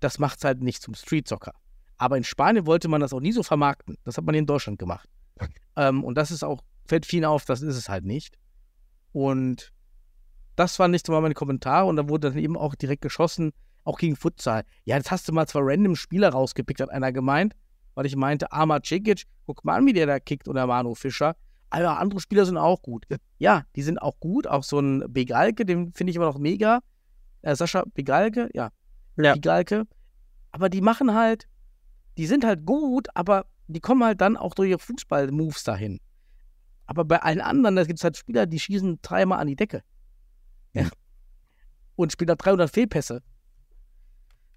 das macht es halt nicht zum Street-Soccer. Aber in Spanien wollte man das auch nie so vermarkten. Das hat man in Deutschland gemacht. Ähm, und das ist auch, fällt vielen auf, das ist es halt nicht. Und das waren nicht so meine Kommentare. Und da wurde dann eben auch direkt geschossen, auch gegen Futsal. Ja, jetzt hast du mal zwei random Spieler rausgepickt, hat einer gemeint, weil ich meinte, Arma Cekic, guck mal an, wie der da kickt oder Manu Fischer. Aber andere Spieler sind auch gut. Ja, die sind auch gut. Auch so ein Begalke, den finde ich immer noch mega. Äh, Sascha Begalke, ja. Ja. Begalke. Aber die machen halt, die sind halt gut, aber die kommen halt dann auch durch ihre Fußball-Moves dahin. Aber bei allen anderen, da gibt es halt Spieler, die schießen dreimal an die Decke. Ja. Und spielen da 300 Fehlpässe.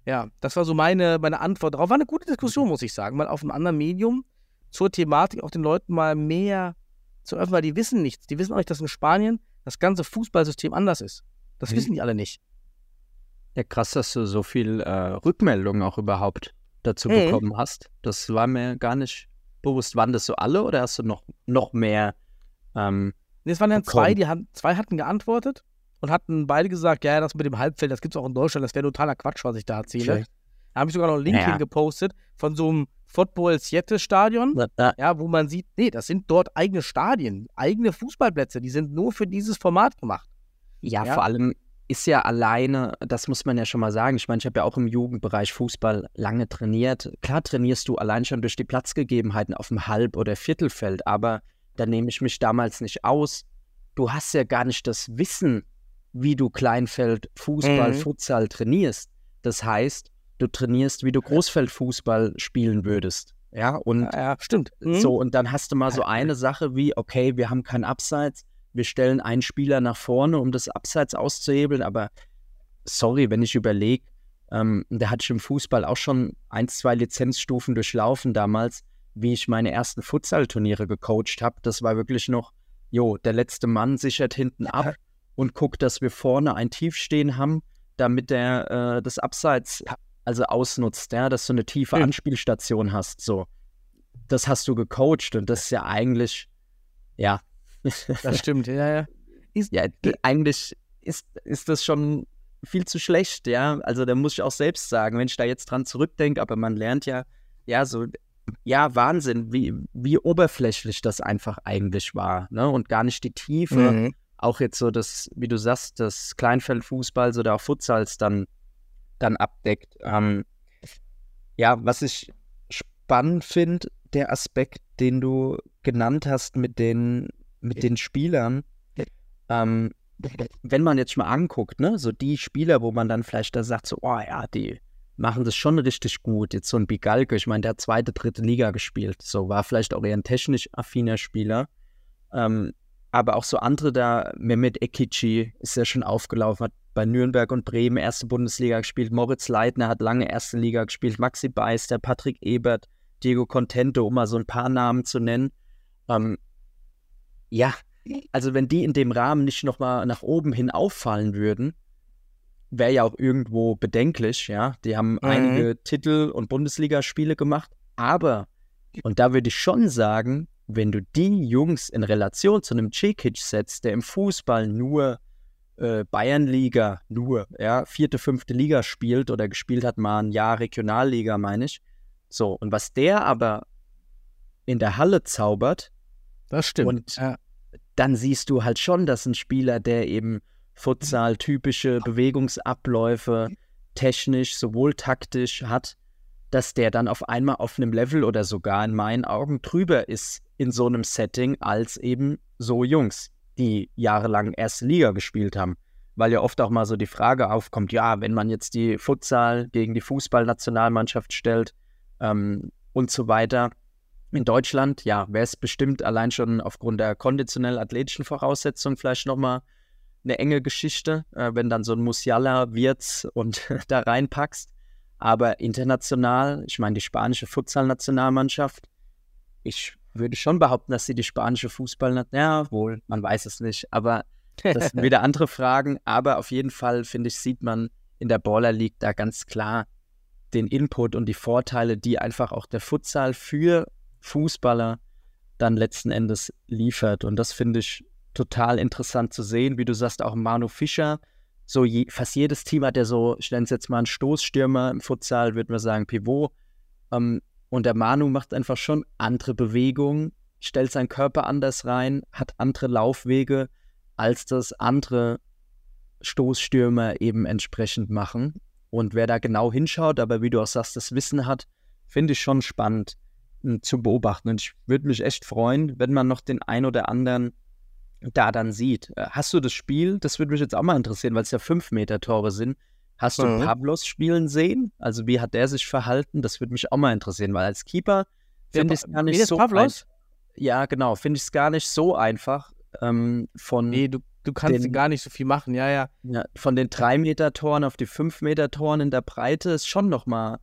Ja, das war so meine, meine Antwort darauf. War eine gute Diskussion, muss ich sagen, mal auf einem anderen Medium zur Thematik auch den Leuten mal mehr zu öffnen, weil die wissen nichts. Die wissen auch nicht, dass in Spanien das ganze Fußballsystem anders ist. Das Mhm. wissen die alle nicht. Ja, krass, dass du so viel äh, Rückmeldungen auch überhaupt dazu Mhm. bekommen hast. Das war mir gar nicht bewusst. Waren das so alle oder hast du noch, noch mehr? Ähm, Nee, Es waren dann bekommen. zwei, die haben, zwei hatten geantwortet und hatten beide gesagt, ja, das mit dem Halbfeld, das gibt es auch in Deutschland, das wäre totaler Quatsch, was ich da erzähle. Okay. Da habe ich sogar noch einen Link Ja. hingepostet von so einem Football Siete Stadion, ja, wo man sieht, nee, das sind dort eigene Stadien, eigene Fußballplätze, die sind nur für dieses Format gemacht. ja, Ja. vor allem ist ja alleine, das muss man ja schon mal sagen. Ich meine, ich habe ja auch im Jugendbereich Fußball lange trainiert. Klar trainierst du allein schon durch die Platzgegebenheiten auf dem Halb- oder Viertelfeld, aber da nehme ich mich damals nicht aus. Du hast ja gar nicht das Wissen, wie du Kleinfeld, Fußball, Mhm. Futsal trainierst. Das heißt, du trainierst, wie du Großfeldfußball spielen würdest. Ja, und Ja, ja stimmt. Mhm. so, und dann hast du mal so eine Sache wie, okay, wir haben kein Abseits, wir stellen einen Spieler nach vorne, um das Abseits auszuhebeln, aber sorry, wenn ich überlege, ähm, da hatte ich im Fußball auch schon ein, zwei Lizenzstufen durchlaufen damals, wie ich meine ersten Futsal-Turniere gecoacht habe. Das war wirklich noch, jo, der letzte Mann sichert hinten ab und guckt, dass wir vorne ein Tiefstehen haben, damit der äh, das Abseits also ausnutzt, ja, dass du eine tiefe Mhm. Anspielstation hast. So, das hast du gecoacht und das ist ja eigentlich, ja, Das stimmt, ja, ja. Ist, ja, eigentlich ist, ist das schon viel zu schlecht, ja. Also da muss ich auch selbst sagen, wenn ich da jetzt dran zurückdenke, aber man lernt ja, ja, so, ja, Wahnsinn, wie, wie oberflächlich das einfach eigentlich war, ne? Und gar nicht die Tiefe. Mhm. Auch jetzt so das, wie du sagst, das Kleinfeldfußball oder auch Futsals dann, dann abdeckt. Ähm, ja, was ich spannend finde, der Aspekt, den du genannt hast mit den, mit den Spielern, ähm, wenn man jetzt mal anguckt, ne, so die Spieler, wo man dann vielleicht da sagt, so, oh ja, die machen das schon richtig gut. Jetzt so ein Bigalke, ich meine, der hat zweite, dritte Liga gespielt, so war vielleicht auch eher ein technisch affiner Spieler. Ähm, aber auch so andere da, Mehmet Ekici ist ja schon aufgelaufen, hat bei Nürnberg und Bremen erste Bundesliga gespielt, Moritz Leitner hat lange erste Liga gespielt, Maxi Beister, Patrick Ebert, Diego Contento, um mal so ein paar Namen zu nennen. Ähm, ja, also wenn die in dem Rahmen nicht nochmal nach oben hin auffallen würden, wäre ja auch irgendwo bedenklich, ja. Die haben einige Titel und Bundesligaspiele gemacht, aber, und da würde ich schon sagen, wenn du die Jungs in Relation zu einem Cekic setzt, der im Fußball nur äh, Bayernliga, nur, ja, vierte, fünfte Liga spielt oder gespielt hat mal ein Jahr Regionalliga, meine ich. So, und was der aber in der Halle zaubert, Das stimmt. Und- ja. dann siehst du halt schon, dass ein Spieler, der eben Futsal typische Bewegungsabläufe technisch sowohl taktisch hat, dass der dann auf einmal auf einem Level oder sogar in meinen Augen drüber ist in so einem Setting als eben so Jungs, die jahrelang erste Liga gespielt haben. Weil ja oft auch mal so die Frage aufkommt, ja, wenn man jetzt die Futsal gegen die Fußballnationalmannschaft stellt ähm, und so weiter, in Deutschland, ja, wäre es bestimmt allein schon aufgrund der konditionell-athletischen Voraussetzungen vielleicht nochmal eine enge Geschichte, äh, wenn dann so ein Musiala, Wirtz und da reinpackst. Aber international, ich meine, die spanische Futsal-Nationalmannschaft, ich würde schon behaupten, dass sie die spanische Fußball, ja, wohl, man weiß es nicht, aber das sind wieder andere Fragen. Aber auf jeden Fall, finde ich, sieht man in der Baller League da ganz klar den Input und die Vorteile, die einfach auch der Futsal für Fußballer dann letzten Endes liefert. Und das finde ich total interessant zu sehen, wie du sagst, auch Manu Fischer. So je, fast jedes Team hat ja so, ich nenne es jetzt mal einen Stoßstürmer im Futsal, würde man sagen Pivot. Ähm, und der Manu macht einfach schon andere Bewegungen, stellt seinen Körper anders rein, hat andere Laufwege, als das andere Stoßstürmer eben entsprechend machen. Und wer da genau hinschaut, aber wie du auch sagst, das Wissen hat, finde ich schon spannend zu beobachten. Und ich würde mich echt freuen, wenn man noch den ein oder anderen da dann sieht. Äh, hast du das Spiel, das würde mich jetzt auch mal interessieren, weil es ja 5-Meter-Tore sind. Hast du Mhm. Pavlos spielen sehen? Also wie hat der sich verhalten? Das würde mich auch mal interessieren, weil als Keeper finde ich es gar nicht so Pavlos? einfach. Ja, genau, finde ich es gar nicht so einfach ähm, von, Nee, du, du kannst Den- gar nicht so viel machen. Ja, ja. ja, von den 3-Meter-Toren auf die 5-Meter-Toren in der Breite ist schon nochmal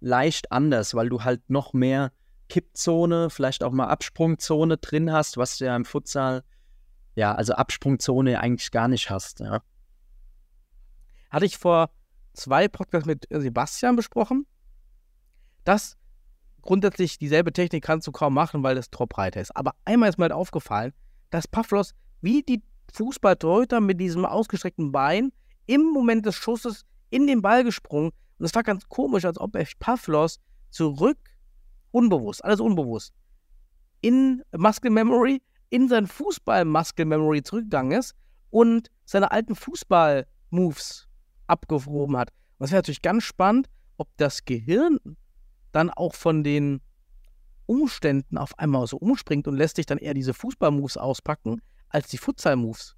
leicht anders, weil du halt noch mehr Kippzone, vielleicht auch mal Absprungzone drin hast, was du ja im Futsal, ja, also Absprungzone eigentlich gar nicht hast. Ja. Hatte ich vor zwei Podcasts mit Sebastian besprochen. dass grundsätzlich dieselbe Technik kannst du kaum machen, weil das Tor breiter ist. Aber einmal ist mir halt aufgefallen, dass Pavlos wie die Fußballtorhüter mit diesem ausgestreckten Bein im Moment des Schusses in den Ball gesprungen. Und es war ganz komisch, als ob Pavlos zurück, unbewusst, alles unbewusst, in Muscle Memory, in sein Fußball-Muscle Memory zurückgegangen ist und seine alten Fußball-Moves abgehoben hat. Und das wäre natürlich ganz spannend, ob das Gehirn dann auch von den Umständen auf einmal so umspringt und lässt sich dann eher diese Fußball-Moves auspacken als die Futsal-Moves.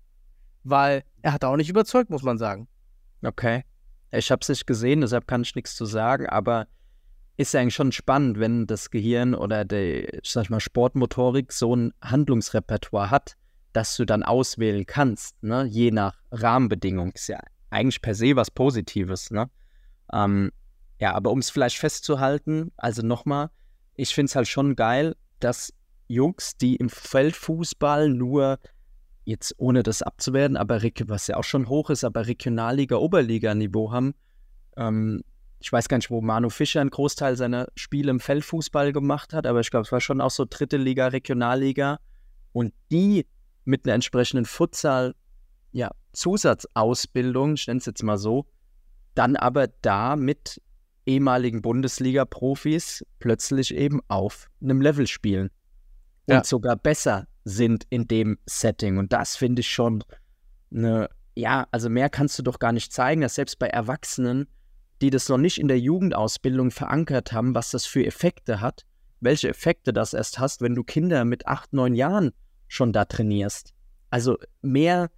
Weil er hat auch nicht überzeugt, muss man sagen. Okay. Ich habe es nicht gesehen, deshalb kann ich nichts zu sagen, aber ist ja eigentlich schon spannend, wenn das Gehirn oder die, ich sag mal, Sportmotorik so ein Handlungsrepertoire hat, dass du dann auswählen kannst, ne? je nach Rahmenbedingungen. Ist ja eigentlich per se was Positives, ne? Ähm, ja, aber um es vielleicht festzuhalten, also nochmal, ich finde es halt schon geil, dass Jungs, die im Feldfußball nur jetzt ohne das abzuwerten, aber was ja auch schon hoch ist, aber Regionalliga, Oberliga-Niveau haben. Ähm, ich weiß gar nicht, wo Manu Fischer einen Großteil seiner Spiele im Feldfußball gemacht hat, aber ich glaube, es war schon auch so dritte Liga, Regionalliga. Und die mit einer entsprechenden Futsal, ja, Zusatzausbildung, ich nenne es jetzt mal so, dann aber da mit ehemaligen Bundesliga-Profis plötzlich eben auf einem Level spielen und Ja. sogar besser sind in dem Setting. Und das finde ich schon eine, ja, also mehr kannst du doch gar nicht zeigen, dass selbst bei Erwachsenen, die das noch nicht in der Jugendausbildung verankert haben, was das für Effekte hat, welche Effekte das erst hast, wenn du Kinder mit acht, neun Jahren schon da trainierst. Also mehr,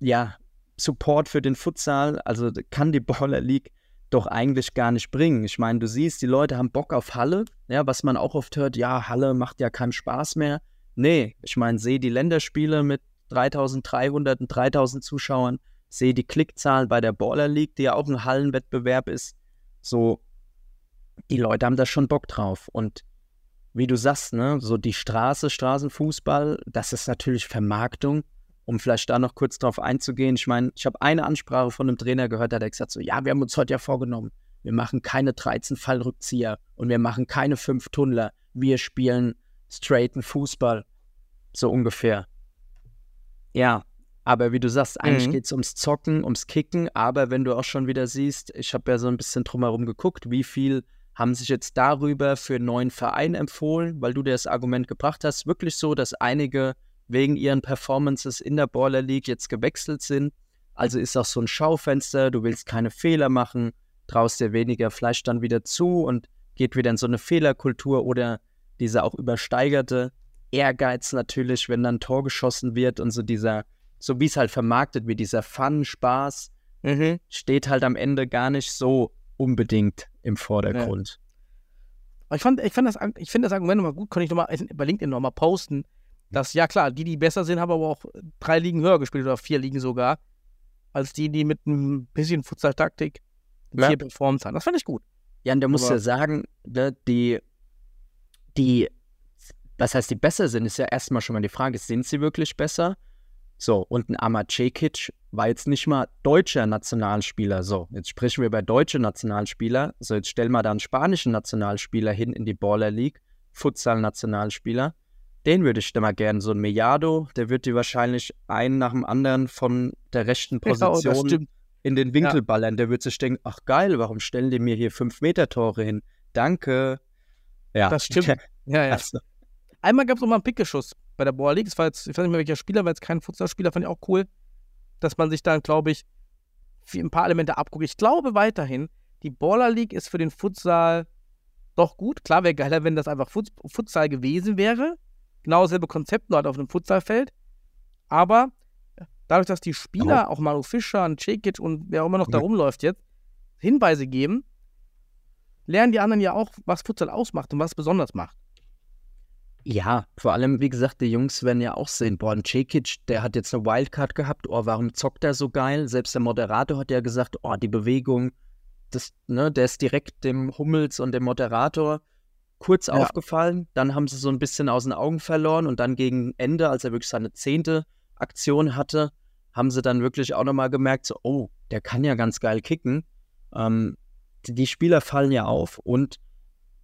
ja, Support für den Futsal, also kann die Baller League doch eigentlich gar nicht bringen. Ich meine, du siehst, die Leute haben Bock auf Halle, ja, was man auch oft hört, ja, Halle macht ja keinen Spaß mehr. Nee, ich meine, sehe die Länderspiele mit 3300 und 3000 Zuschauern, sehe die Klickzahlen bei der Baller League, die ja auch ein Hallenwettbewerb ist. So, die Leute haben da schon Bock drauf. Und wie du sagst, ne, so die Straße, Straßenfußball, das ist natürlich Vermarktung. Um vielleicht da noch kurz drauf einzugehen. Ich meine, ich habe eine Ansprache von einem Trainer gehört, da hat er gesagt so, ja, wir haben uns heute ja vorgenommen, wir machen keine 13 Fallrückzieher und wir machen keine 5 Tunnler. Wir spielen straighten Fußball. So ungefähr. Ja, aber wie du sagst, eigentlich Mhm. geht es ums Zocken, ums Kicken, aber wenn du auch schon wieder siehst, ich habe ja so ein bisschen drumherum geguckt, wie viel haben sich jetzt darüber für einen neuen Verein empfohlen, weil du dir das Argument gebracht hast, wirklich so, dass einige wegen ihren Performances in der Baller League jetzt gewechselt sind. Also ist auch so ein Schaufenster, du willst keine Fehler machen, traust dir weniger Fleisch dann wieder zu und geht wieder in so eine Fehlerkultur oder dieser auch übersteigerte Ehrgeiz natürlich, wenn dann Tor geschossen wird und so dieser, so wie es halt vermarktet wird, dieser Fun, Spaß, Mhm. steht halt am Ende gar nicht so unbedingt im Vordergrund. Aber ich fand, ich fand das, ich finde das Argument nochmal gut, kann ich nochmal bei LinkedIn nochmal posten. Dass, ja klar, die, die besser sind, haben aber auch drei Ligen höher gespielt oder vier Ligen sogar, als die, die mit ein bisschen Futsal-Taktik Ja. hier performt haben. Das fand ich gut. Ja, und der muss Aber- ja sagen, ne, die, die, was heißt die besser sind, ist ja erstmal schon mal die Frage, sind sie wirklich besser? So, und ein Amad Cekic war jetzt nicht mal deutscher Nationalspieler. So, jetzt sprechen wir über deutsche Nationalspieler. So, jetzt stellen wir da einen spanischen Nationalspieler hin in die Baller League, Futsal-Nationalspieler. Den würde ich da mal gerne, so ein Mellado, der wird die wahrscheinlich einen nach dem anderen von der rechten Ja, Position stimmt. in den Winkel ballern. Der wird sich denken, ach geil, warum stellen die mir hier 5-Meter-Tore hin? Danke. Ja, Das stimmt. Ja, ja. Also, Einmal gab es noch mal einen Pickeschuss bei der Baller League. Das war jetzt, ich weiß nicht mehr welcher Spieler, weil es kein Futsalspieler, fand ich auch cool, dass man sich dann, glaube ich, ein paar Elemente abguckt. Ich glaube weiterhin, die Baller League ist für den Futsal doch gut. Klar wäre geiler, wenn das einfach Fut Futsal gewesen wäre. Genau dasselbe Konzept, nur halt auf einem Futsalfeld. Aber dadurch, dass die Spieler, auch Manu Fischer und Cekic und wer auch immer noch da rumläuft jetzt, Hinweise geben, lernen die anderen ja auch, was Futsal ausmacht und was es besonders macht. ja, vor allem, wie gesagt, die Jungs werden ja auch sehen, boah, ein Cekic, der hat jetzt eine Wildcard gehabt, oh, warum zockt er so geil? Selbst der Moderator hat ja gesagt, oh, die Bewegung, das, ne, der ist direkt dem Hummels und dem Moderator kurz Ja. aufgefallen. Dann haben sie so ein bisschen aus den Augen verloren und dann gegen Ende, als er wirklich seine zehnte Aktion hatte, haben sie dann wirklich auch nochmal gemerkt, so, oh, der kann ja ganz geil kicken. Ähm, die, die Spieler fallen ja auf und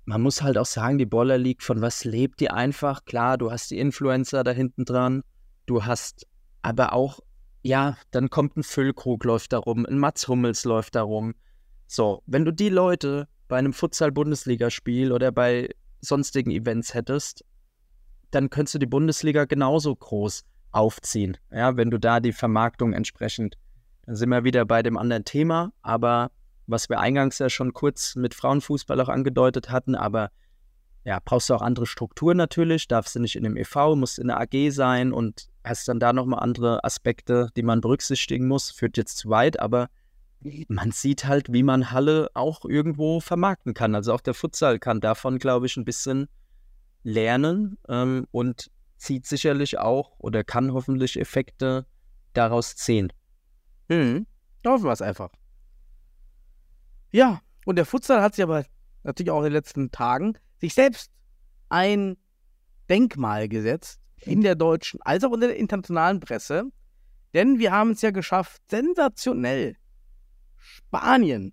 man muss halt auch sagen, die Baller League, von was lebt die einfach? Klar, du hast die Influencer da hinten dran, du hast aber auch, ja, dann kommt ein Füllkrug läuft da rum, ein Mats Hummels läuft da rum. So, wenn du die Leute bei einem Futsal-Bundesligaspiel oder bei sonstigen Events hättest, dann könntest du die Bundesliga genauso groß aufziehen, ja, wenn du da die Vermarktung entsprechend, dann sind wir wieder bei dem anderen Thema, aber was wir eingangs ja schon kurz mit Frauenfußball auch angedeutet hatten, aber ja, brauchst du auch andere Strukturen natürlich, darfst du nicht in einem EV, musst in der AG sein und hast dann da nochmal andere Aspekte, die man berücksichtigen muss, führt jetzt zu weit, aber man sieht halt, wie man Halle auch irgendwo vermarkten kann. Also auch der Futsal kann davon, glaube ich, ein bisschen lernen ähm, und zieht sicherlich auch oder kann hoffentlich Effekte daraus ziehen. Mhm. Hoffen wir es einfach. Ja, und der Futsal hat sich aber natürlich auch in den letzten Tagen sich selbst ein Denkmal gesetzt in der deutschen als auch in der internationalen Presse. Denn wir haben es ja geschafft, sensationell Spanien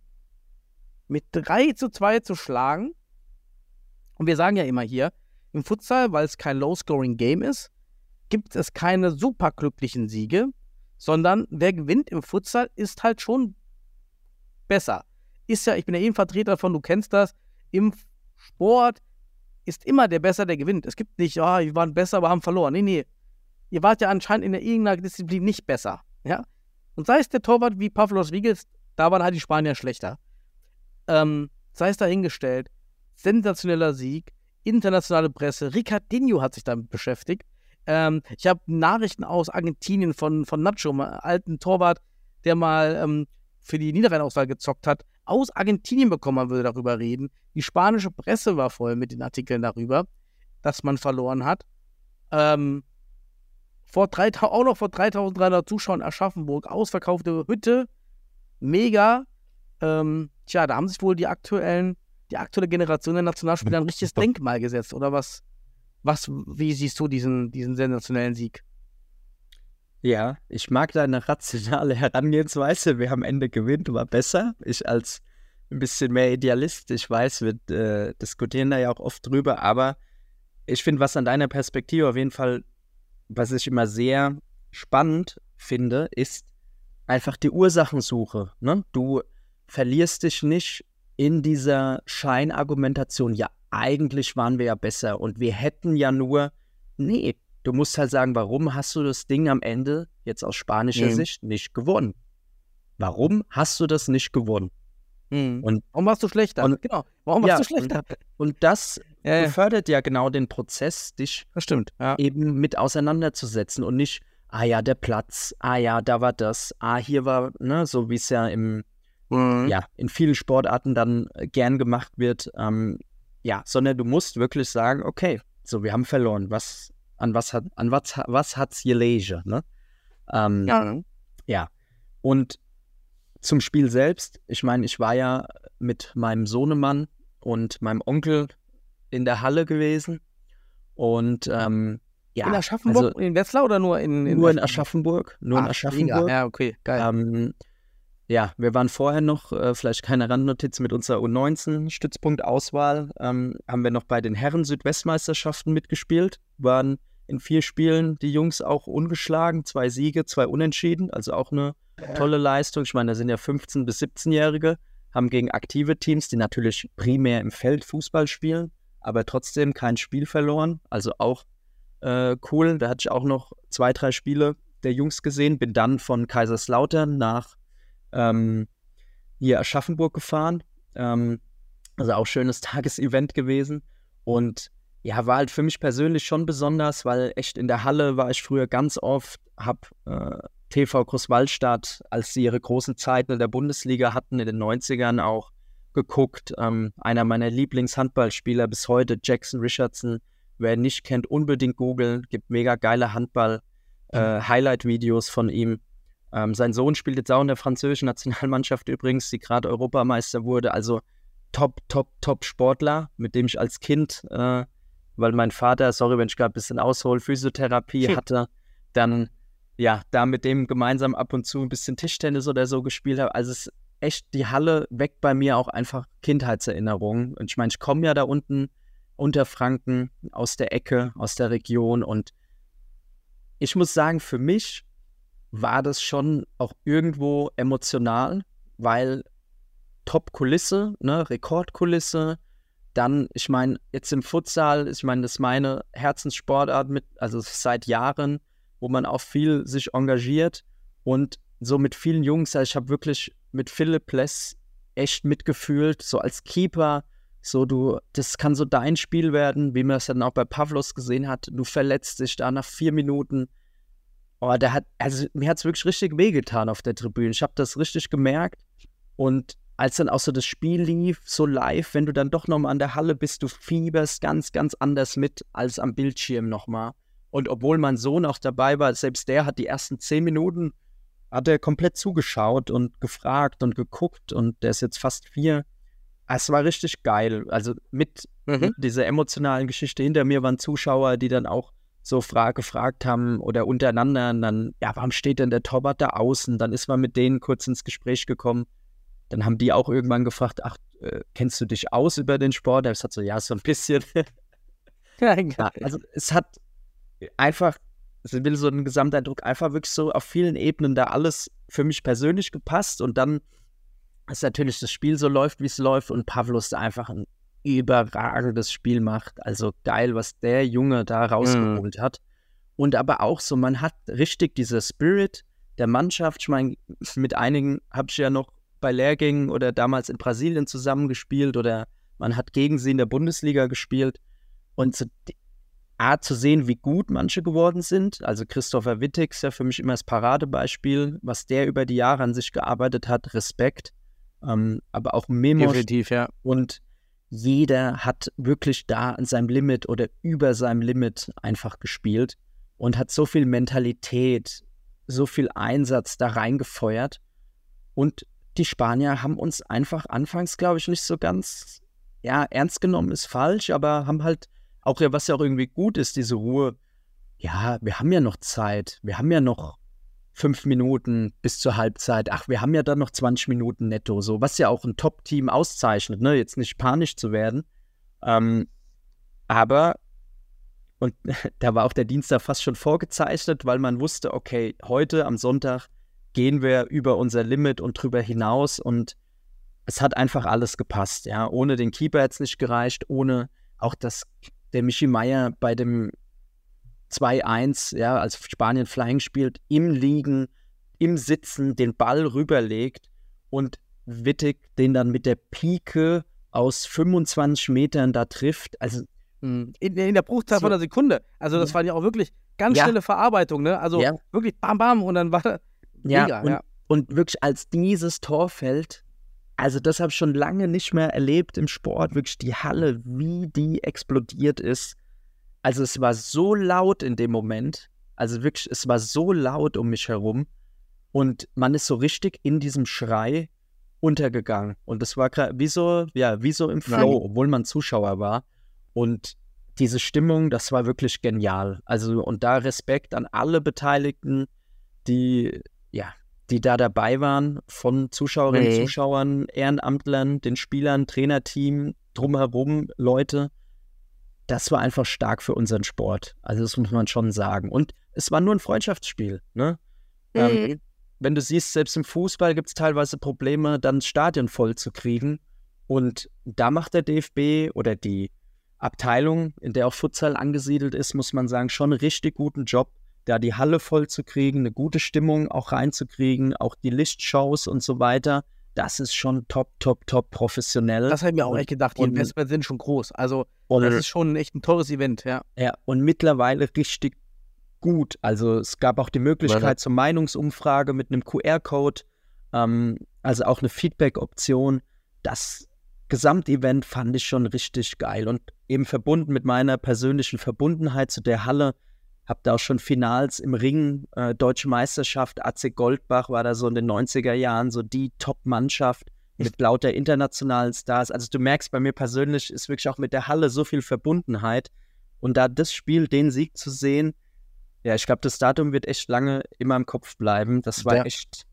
mit 3 zu 2 zu schlagen. Und wir sagen ja immer hier, im Futsal, weil es kein Low-Scoring-Game ist, gibt es keine super glücklichen Siege, sondern wer gewinnt im Futsal ist halt schon besser. Ist ja, ich bin ja eben Vertreter davon, du kennst das, im Sport ist immer der Besser, der gewinnt. Es gibt nicht, ah, wir waren besser, aber haben verloren. Nee, nee. Ihr wart ja anscheinend in irgendeiner Disziplin nicht besser. Ja? Und sei es der Torwart wie Pavlos Wiegels, da waren halt die Spanier schlechter. Ähm, sei es dahingestellt, sensationeller Sieg, internationale Presse, Ricardinho hat sich damit beschäftigt. Ähm, ich habe Nachrichten aus Argentinien von, von Nacho, einem alten Torwart, der mal ähm, für die Niederrheinauswahl gezockt hat, aus Argentinien bekommen, man würde darüber reden. Die spanische Presse war voll mit den Artikeln darüber, dass man verloren hat. Ähm, vor 3000, auch noch vor 3300 Zuschauern Aschaffenburg, ausverkaufte Hütte, mega. Ähm, tja, da haben sich wohl die aktuellen, die aktuelle Generation der Nationalspieler ein richtiges Denkmal gesetzt, oder was? Was, wie siehst du diesen, diesen sensationellen Sieg? Ja, ich mag deine rationale Herangehensweise. Wer am Ende gewinnt, war besser. Ich als ein bisschen mehr Idealist, ich weiß, wir äh, diskutieren da ja auch oft drüber, aber ich finde, was an deiner Perspektive auf jeden Fall, was ich immer sehr spannend finde, ist einfach die Ursachensuche. Ne? Du verlierst dich nicht in dieser Scheinargumentation, ja, eigentlich waren wir ja besser und wir hätten ja nur, nee, du musst halt sagen, warum hast du das Ding am Ende jetzt aus spanischer Mhm. Sicht nicht gewonnen? Warum hast du das nicht gewonnen? Hm. Und- warum warst du schlechter? und- genau. Warum Ja, warst du schlechter? Und das Ja, ja, befördert ja genau den Prozess, dich. Ja. eben mit auseinanderzusetzen und nicht, ah ja, der Platz, ah ja, da war das, ah, hier war, ne, so wie es ja im, Mhm. ja, in vielen Sportarten dann äh, gern gemacht wird, ähm, ja, sondern du musst wirklich sagen, okay, so, wir haben verloren, was an was hat an was, was hat's gelegen, ne? Ähm, Ja. ja. Und zum Spiel selbst, ich meine, ich war ja mit meinem Sohnemann und meinem Onkel in der Halle gewesen. Und ähm, ja, in Aschaffenburg, also in Wetzlar oder nur in, nur in Aschaffenburg. Nur in Ach, Aschaffenburg. Ja, okay, geil. Ähm, ja, wir waren vorher noch, äh, vielleicht keine Randnotiz mit unserer U19-Stützpunkt-Auswahl, ähm, haben wir noch bei den Herren-Südwestmeisterschaften mitgespielt, waren in vier Spielen die Jungs auch ungeschlagen, zwei Siege, zwei Unentschieden, also auch eine tolle Leistung. Ich meine, da sind ja 15- bis 17-Jährige, haben gegen aktive Teams, die natürlich primär im Feld Fußball spielen, aber trotzdem kein Spiel verloren, also auch äh, cool. Da hatte ich auch noch zwei, drei Spiele der Jungs gesehen, bin dann von Kaiserslautern nach ähm, hier Aschaffenburg gefahren. Ähm, also auch schönes Tagesevent gewesen. Und ja, war halt für mich persönlich schon besonders, weil echt in der Halle war ich früher ganz oft, hab äh, TV Großwallstadt, als sie ihre großen Zeiten in der Bundesliga hatten, in den 90ern auch geguckt. Ähm, einer meiner Lieblingshandballspieler bis heute, Jackson Richardson. Wer ihn nicht kennt, unbedingt googeln. Gibt mega geile Handball-Highlight-Videos von ihm. Ähm, sein Sohn spielt jetzt auch in der französischen Nationalmannschaft übrigens, die gerade Europameister wurde. Also top, top, top Sportler, mit dem ich als Kind, äh, weil mein Vater, sorry, wenn ich gerade ein bisschen aushole, Physiotherapie Hm. hatte, dann ja, da mit dem gemeinsam ab und zu ein bisschen Tischtennis oder so gespielt habe. Also es ist echt, die Halle weckt bei mir auch einfach Kindheitserinnerungen. Und ich meine, ich komme ja da unten unter Franken aus der Ecke, aus der Region und ich muss sagen, für mich war das schon auch irgendwo emotional, weil Top-Kulisse, ne, Rekordkulisse. Dann, ich meine, jetzt im Futsal, ich meine, das ist meine Herzenssportart mit, also seit Jahren, wo man auch viel sich engagiert und so mit vielen Jungs, also ich habe wirklich mit Philipp Less echt mitgefühlt, so als Keeper, so du, das kann so dein Spiel werden, wie man es dann auch bei Pavlos gesehen hat, du verletzt dich da nach vier Minuten, Oh, der hat, also mir hat es wirklich richtig wehgetan auf der Tribüne. Ich habe das richtig gemerkt. Und als dann auch so das Spiel lief, so live, wenn du dann doch nochmal an der Halle bist, du fieberst ganz, ganz anders mit als am Bildschirm nochmal. Und obwohl mein Sohn auch dabei war, selbst der hat die ersten zehn Minuten, hat er komplett zugeschaut und gefragt und geguckt und der ist jetzt fast vier. Es war richtig geil. Also mit Mhm. dieser emotionalen Geschichte hinter mir waren Zuschauer, die dann auch so fra gefragt haben oder untereinander und dann, ja, warum steht denn der Torwart da außen? Dann ist man mit denen kurz ins Gespräch gekommen. Dann haben die auch irgendwann gefragt, ach, äh, kennst du dich aus über den Sport? Er hat so, ja, so ein bisschen. Ja, Ja, also es hat einfach, es will so einen Gesamteindruck, einfach wirklich so auf vielen Ebenen da alles für mich persönlich gepasst und dann ist natürlich das Spiel so läuft, wie es läuft und Pavlos da einfach ein überragendes Spiel macht. Also geil, was der Junge da rausgeholt hat. Und aber auch so, man hat richtig dieser Spirit der Mannschaft. Ich meine, mit einigen habe ich ja noch bei Lehrgängen oder damals in Brasilien zusammengespielt oder man hat gegen sie in der Bundesliga gespielt. Und so die Art zu sehen, wie gut manche geworden sind. Also Christopher Wittig ist ja für mich immer das Paradebeispiel, was der über die Jahre an sich gearbeitet hat. Respekt. Ähm, aber auch Memos Definitiv, ja. und jeder hat wirklich da an seinem Limit oder über seinem Limit einfach gespielt und hat so viel Mentalität, so viel Einsatz da reingefeuert. Und die Spanier haben uns einfach anfangs, glaube ich, nicht so ganz, ja, ernst genommen ist falsch, aber haben halt auch, ja, was ja auch irgendwie gut ist, diese Ruhe. Ja, wir haben ja noch Zeit, wir haben ja noch fünf Minuten bis zur Halbzeit. Ach, wir haben ja dann noch 20 Minuten netto, so, was ja auch ein Top-Team auszeichnet, ne? Jetzt nicht panisch zu werden. Ähm, aber, und da war auch der Dienstag fast schon vorgezeichnet, weil man wusste, okay, heute am Sonntag gehen wir über unser Limit und drüber hinaus und es hat einfach alles gepasst, ja. Ohne den Keeper hätte es nicht gereicht, ohne auch das, der Michi Meier bei dem 2-1, ja, als Spanien Flying spielt, im Liegen, im Sitzen den Ball rüberlegt und Wittig den dann mit der Pike aus 25 Metern da trifft. Also, Mhm. In, in der Bruchzahl So. von einer Sekunde. Also das Ja. war ja auch wirklich ganz Ja. schnelle Verarbeitung, ne? Also Ja. wirklich bam, bam und dann war da ja, mega, und, ja. und wirklich als dieses Tor fällt, also das habe ich schon lange nicht mehr erlebt im Sport, wirklich die Halle, wie die explodiert ist. Also es war so laut in dem Moment, also wirklich, es war so laut um mich herum und man ist so richtig in diesem Schrei untergegangen. Und das war wie so, ja, wie so im Flow, obwohl man Zuschauer war. Und diese Stimmung, das war wirklich genial. Also, und da Respekt an alle Beteiligten, die, ja, die da dabei waren, von Zuschauerinnen, Mhm. Zuschauern, Ehrenamtlern, den Spielern, Trainerteam, drumherum, Leute. Das war einfach stark für unseren Sport. Also, das muss man schon sagen. Und es war nur ein Freundschaftsspiel, ne? Ähm, wenn du siehst, selbst im Fußball gibt es teilweise Probleme, dann das Stadion voll zu kriegen. Und da macht der DFB oder die Abteilung, in der auch Futsal angesiedelt ist, muss man sagen, schon einen richtig guten Job, da die Halle voll zu kriegen, eine gute Stimmung auch reinzukriegen, auch die Lichtshows und so weiter. Das ist schon top, top, top professionell. Das habe ich mir auch Und- echt gedacht. Die Investments sind schon groß. Also, und, das ist schon echt ein teures Event, ja. ja, und mittlerweile richtig gut. Also es gab auch die Möglichkeit zur Meinungsumfrage mit einem QR-Code, ähm, also auch eine Feedback-Option. Das Gesamtevent fand ich schon richtig geil und eben verbunden mit meiner persönlichen Verbundenheit zu der Halle. Hab da auch schon Finals im Ring, äh, Deutsche Meisterschaft, AC Goldbach war da so in den 90er Jahren so die Top-Mannschaft mit lauter internationalen Stars. Also du merkst, bei mir persönlich ist wirklich auch mit der Halle so viel Verbundenheit. Und da das Spiel, den Sieg zu sehen, ja, ich glaube, das Datum wird echt lange immer im Kopf bleiben. Das war Ja. echt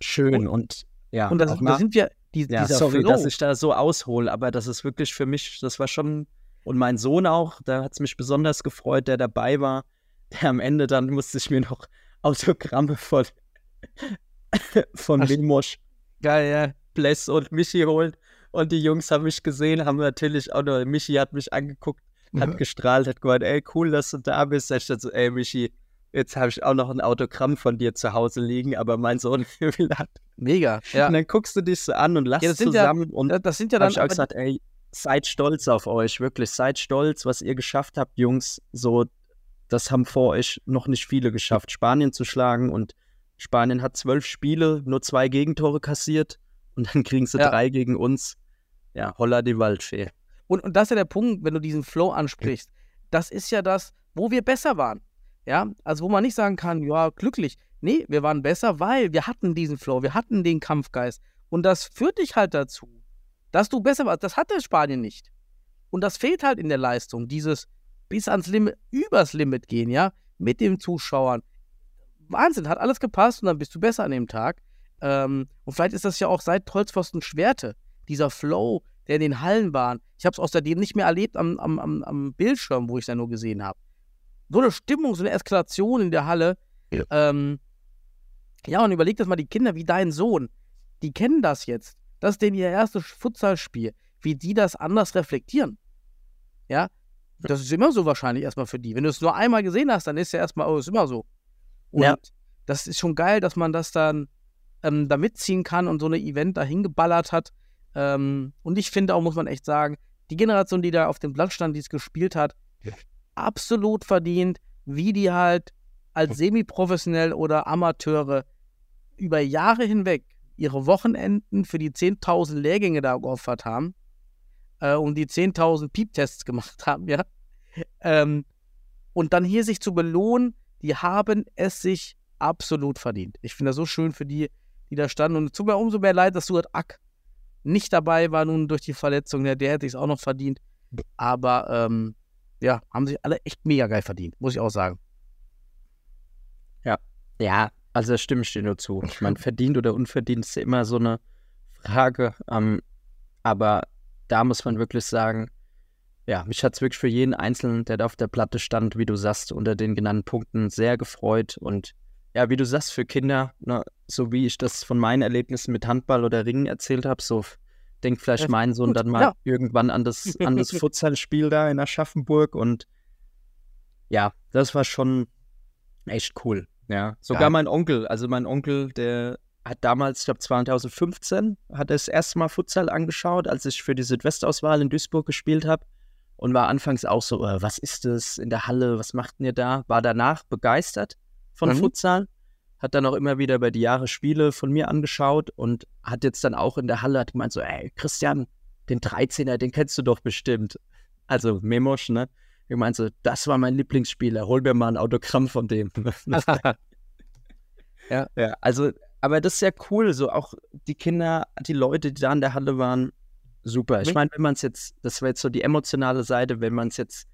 schön und ja, Und das, auch da sind wir, die, ja, dieser sorry, Flow. dass ich da so aushole, aber das ist wirklich für mich, das war schon, und mein Sohn auch, da hat es mich besonders gefreut, der dabei war, am Ende dann musste ich mir noch Autogramme von, von Ach, Milmosch, Geil, ja. Bless und Michi holen. Und die Jungs haben mich gesehen, haben natürlich auch noch, Michi hat mich angeguckt, hat gestrahlt, hat gemeint, ey, cool, dass du da bist. Da stand so, ey, Michi, jetzt habe ich auch noch ein Autogramm von dir zu Hause liegen, aber mein Sohn will das. Mega. Ja. Und dann guckst du dich so an und lachst Ja, sind ja- zusammen und Das- sind ja habe dann ich auch gesagt, ey, seid stolz auf euch, wirklich, seid stolz, was ihr geschafft habt, Jungs. So, das haben vor euch noch nicht viele geschafft, Spanien zu schlagen und Spanien hat zwölf Spiele, nur zwei Gegentore kassiert und dann kriegen sie Ja. drei gegen uns. Ja, holla die Waldfee. Und, und das ist ja der Punkt, wenn du diesen Flow ansprichst. Das ist ja das, wo wir besser waren. Ja, also wo man nicht sagen kann, ja, glücklich. Nee, wir waren besser, weil wir hatten diesen Flow, wir hatten den Kampfgeist. Und das führt dich halt dazu, dass du besser warst. Das hatte Spanien nicht. Und das fehlt halt in der Leistung, dieses bis ans Limit, übers Limit gehen, ja, mit den Zuschauern. Wahnsinn, hat alles gepasst und dann bist du besser an dem Tag. Ähm, und vielleicht ist das ja auch seit Holzpfosten Schwerte, dieser Flow, der in den Hallen war. Ich habe es außerdem nicht mehr erlebt am, am, am, am Bildschirm, wo ich es ja nur gesehen habe. So eine Stimmung, so eine Eskalation in der Halle. Ja. Ähm, ja, und überleg das mal, die Kinder wie dein Sohn, die kennen das jetzt. Das ist denen ihr erstes Futsalspiel. Wie die das anders reflektieren. Ja, das ist immer so wahrscheinlich erstmal für die. Wenn du es nur einmal gesehen hast, dann ist ja erstmal, oh, ist immer so. Und Ja. das ist schon geil, dass man das dann ähm, da mitziehen kann und so eine Event dahin geballert hat. Ähm, und ich finde auch, muss man echt sagen, die Generation, die da auf dem Platz stand, die es gespielt hat, absolut verdient, wie die halt als semi-professionell oder Amateure über Jahre hinweg ihre Wochenenden für die 10.000 Lehrgänge da geopfert haben äh, und die 10.000 Piep-Tests gemacht haben, ja. Ähm, und dann hier sich zu belohnen, die haben es sich absolut verdient. Ich finde das so schön für die, die da standen. Und es tut mir umso mehr leid, dass Stuart Ack nicht dabei war nun durch die Verletzung. Der, der hätte es auch noch verdient. Aber ähm, ja, haben sich alle echt mega geil verdient, muss ich auch sagen. Ja, also da stimme ich dir nur zu. Ich meine, verdient oder unverdient ist ja immer so eine Frage. Ähm, aber da muss man wirklich sagen, ja, mich hat es wirklich für jeden Einzelnen, der da auf der Platte stand, wie du sagst, unter den genannten Punkten sehr gefreut. Und ja, wie du sagst, für Kinder, ne, so wie ich das von meinen Erlebnissen mit Handball oder Ringen erzählt habe, so denkt vielleicht Ja, mein Sohn gut, dann mal ja. irgendwann an das, an das Futsalspiel da in Aschaffenburg. Und ja, das war schon echt cool. Ja, sogar Geil. mein Onkel, also mein Onkel, der hat damals, ich glaube 2015, hat er das erste Mal Futsal angeschaut, als ich für die Südwestauswahl in Duisburg gespielt habe und war anfangs auch so, äh, was ist das in der Halle, was macht ihr da? War danach begeistert von Mhm. Futsal, hat dann auch immer wieder bei die Jahre Spiele von mir angeschaut und hat jetzt dann auch in der Halle hat gemeint so, ey, Christian, den 13er, den kennst du doch bestimmt. Also Memosch, ne? Ich meinte so, das war mein Lieblingsspieler, hol mir mal ein Autogramm von dem. Ja. ja. Also, aber das ist ja cool, so auch die Kinder, die Leute, die da in der Halle waren, super. Ich meine, wenn man es jetzt, das wäre jetzt so die emotionale Seite, wenn man es jetzt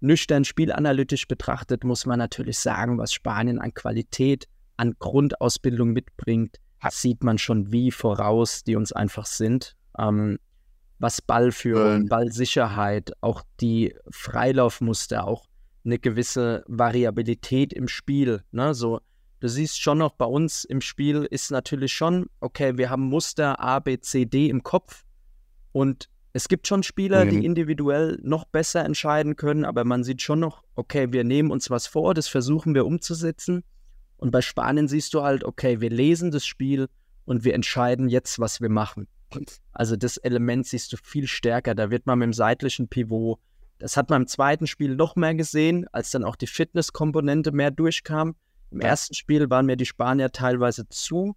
nüchtern spielanalytisch betrachtet, muss man natürlich sagen, was Spanien an Qualität, an Grundausbildung mitbringt, sieht man schon wie voraus, die uns einfach sind. Ähm, was Ballführung. Ballsicherheit, auch die Freilaufmuster, auch eine gewisse Variabilität im Spiel. Ne? So, du siehst schon noch bei uns im Spiel ist natürlich schon, okay, wir haben Muster A, B, C, D im Kopf und es gibt schon Spieler, Mhm. die individuell noch besser entscheiden können, aber man sieht schon noch, okay, wir nehmen uns was vor, das versuchen wir umzusetzen. Und bei Spanien siehst du halt, okay, wir lesen das Spiel und wir entscheiden jetzt, was wir machen. Also das Element siehst du viel stärker. Da wird man mit dem seitlichen Pivot, das hat man im zweiten Spiel noch mehr gesehen, als dann auch die Fitnesskomponente mehr durchkam. Im ersten Spiel waren mir die Spanier teilweise zu.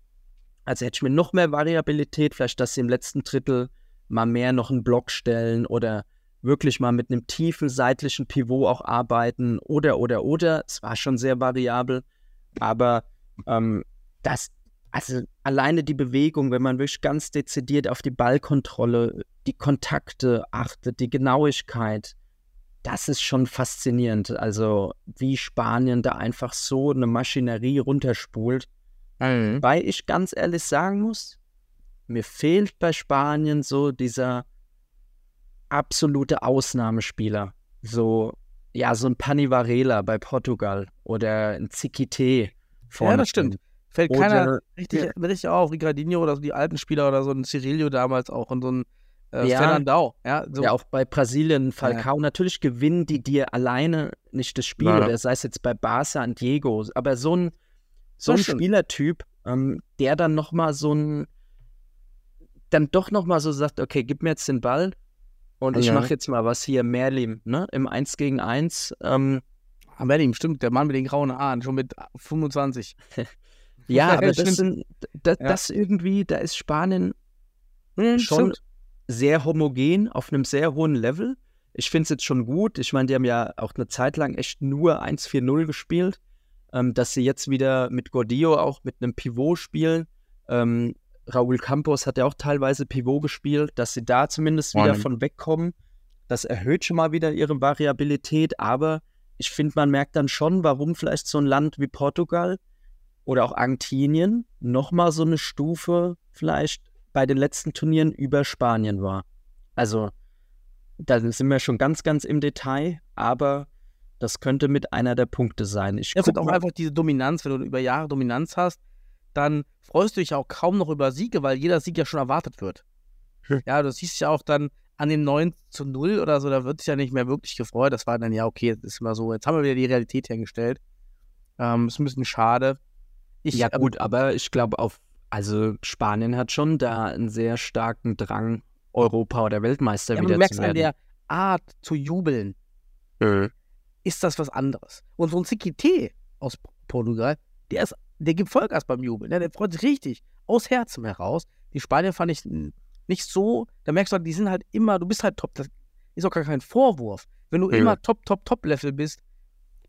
Also hätte ich mir noch mehr Variabilität, vielleicht, dass sie im letzten Drittel mal mehr noch einen Block stellen oder wirklich mal mit einem tiefen seitlichen Pivot auch arbeiten oder, oder, oder. Es war schon sehr variabel, aber ähm, das, also alleine die Bewegung, wenn man wirklich ganz dezidiert auf die Ballkontrolle, die Kontakte achtet, die Genauigkeit, das ist schon faszinierend. Also wie Spanien da einfach so eine Maschinerie runterspult. Mhm. Weil ich ganz ehrlich sagen muss, mir fehlt bei Spanien so dieser absolute Ausnahmespieler. So, ja, so ein Pani Varela bei Portugal oder ein Ziquite vorne. Ja, das stimmt. Fällt Oder- keiner richtig, richtig auf. Ricardinho oder so die alten Spieler oder so ein Cirillo damals auch und so ein äh, Ja. Fernandao. Ja, so. Ja, auch bei Brasilien, Falcao, natürlich gewinnen die dir alleine nicht das Spiel, Ja. oder sei es jetzt bei Barca und Diego, aber so ein, so Das ein stimmt. Spielertyp, ähm, der dann nochmal so ein, dann doch nochmal so sagt, okay, gib mir jetzt den Ball und ich Ja. mache jetzt mal was hier, Merlim, ne, im 1 gegen 1, ähm, Ah, Merlin, stimmt, der Mann mit den grauen Haaren, schon mit 25. ja, aber das sind, das, Ja. das irgendwie, da ist Spanien Hm, schon stimmt. sehr homogen auf einem sehr hohen Level. Ich finde es jetzt schon gut. Ich meine, die haben ja auch eine Zeit lang echt nur 1-4-0 gespielt. Ähm, dass sie jetzt wieder mit Gordillo auch mit einem Pivot spielen. Ähm, Raúl Campos hat ja auch teilweise Pivot gespielt, dass sie da zumindest wieder Morning. von wegkommen. Das erhöht schon mal wieder ihre Variabilität, aber ich finde, man merkt dann schon, warum vielleicht so ein Land wie Portugal oder auch Argentinien nochmal so eine Stufe vielleicht bei den letzten Turnieren über Spanien war. Also, da sind wir schon ganz, ganz im Detail, aber das könnte mit einer der Punkte sein. Ich Ja, es auch einfach diese Dominanz, wenn du über Jahre Dominanz hast, dann freust du dich auch kaum noch über Siege, weil jeder Sieg ja schon erwartet wird. Hm. Ja, du siehst ja auch dann an dem 9 zu 0 oder so, da wird sich ja nicht mehr wirklich gefreut. Das war dann, ja, okay, das ist immer so. Jetzt haben wir wieder die Realität hergestellt. Ähm, ist ein bisschen schade. Ich, ja, ähm, gut, aber ich glaube, auf, also Spanien hat schon da einen sehr starken Drang, Europa- oder Weltmeister ja, wieder du merkst zu an der Art zu jubeln, Mhm. ist das was anderes. Und so ein Ziquite aus Portugal, der ist, der gibt Vollgas beim Jubeln. Ne? Der freut sich richtig aus Herzen heraus. Die Spanier fand ich nicht so. Da merkst du, halt, die sind halt immer, du bist halt top. Das ist auch gar kein Vorwurf. Wenn du Ja. immer top, top, top Level bist,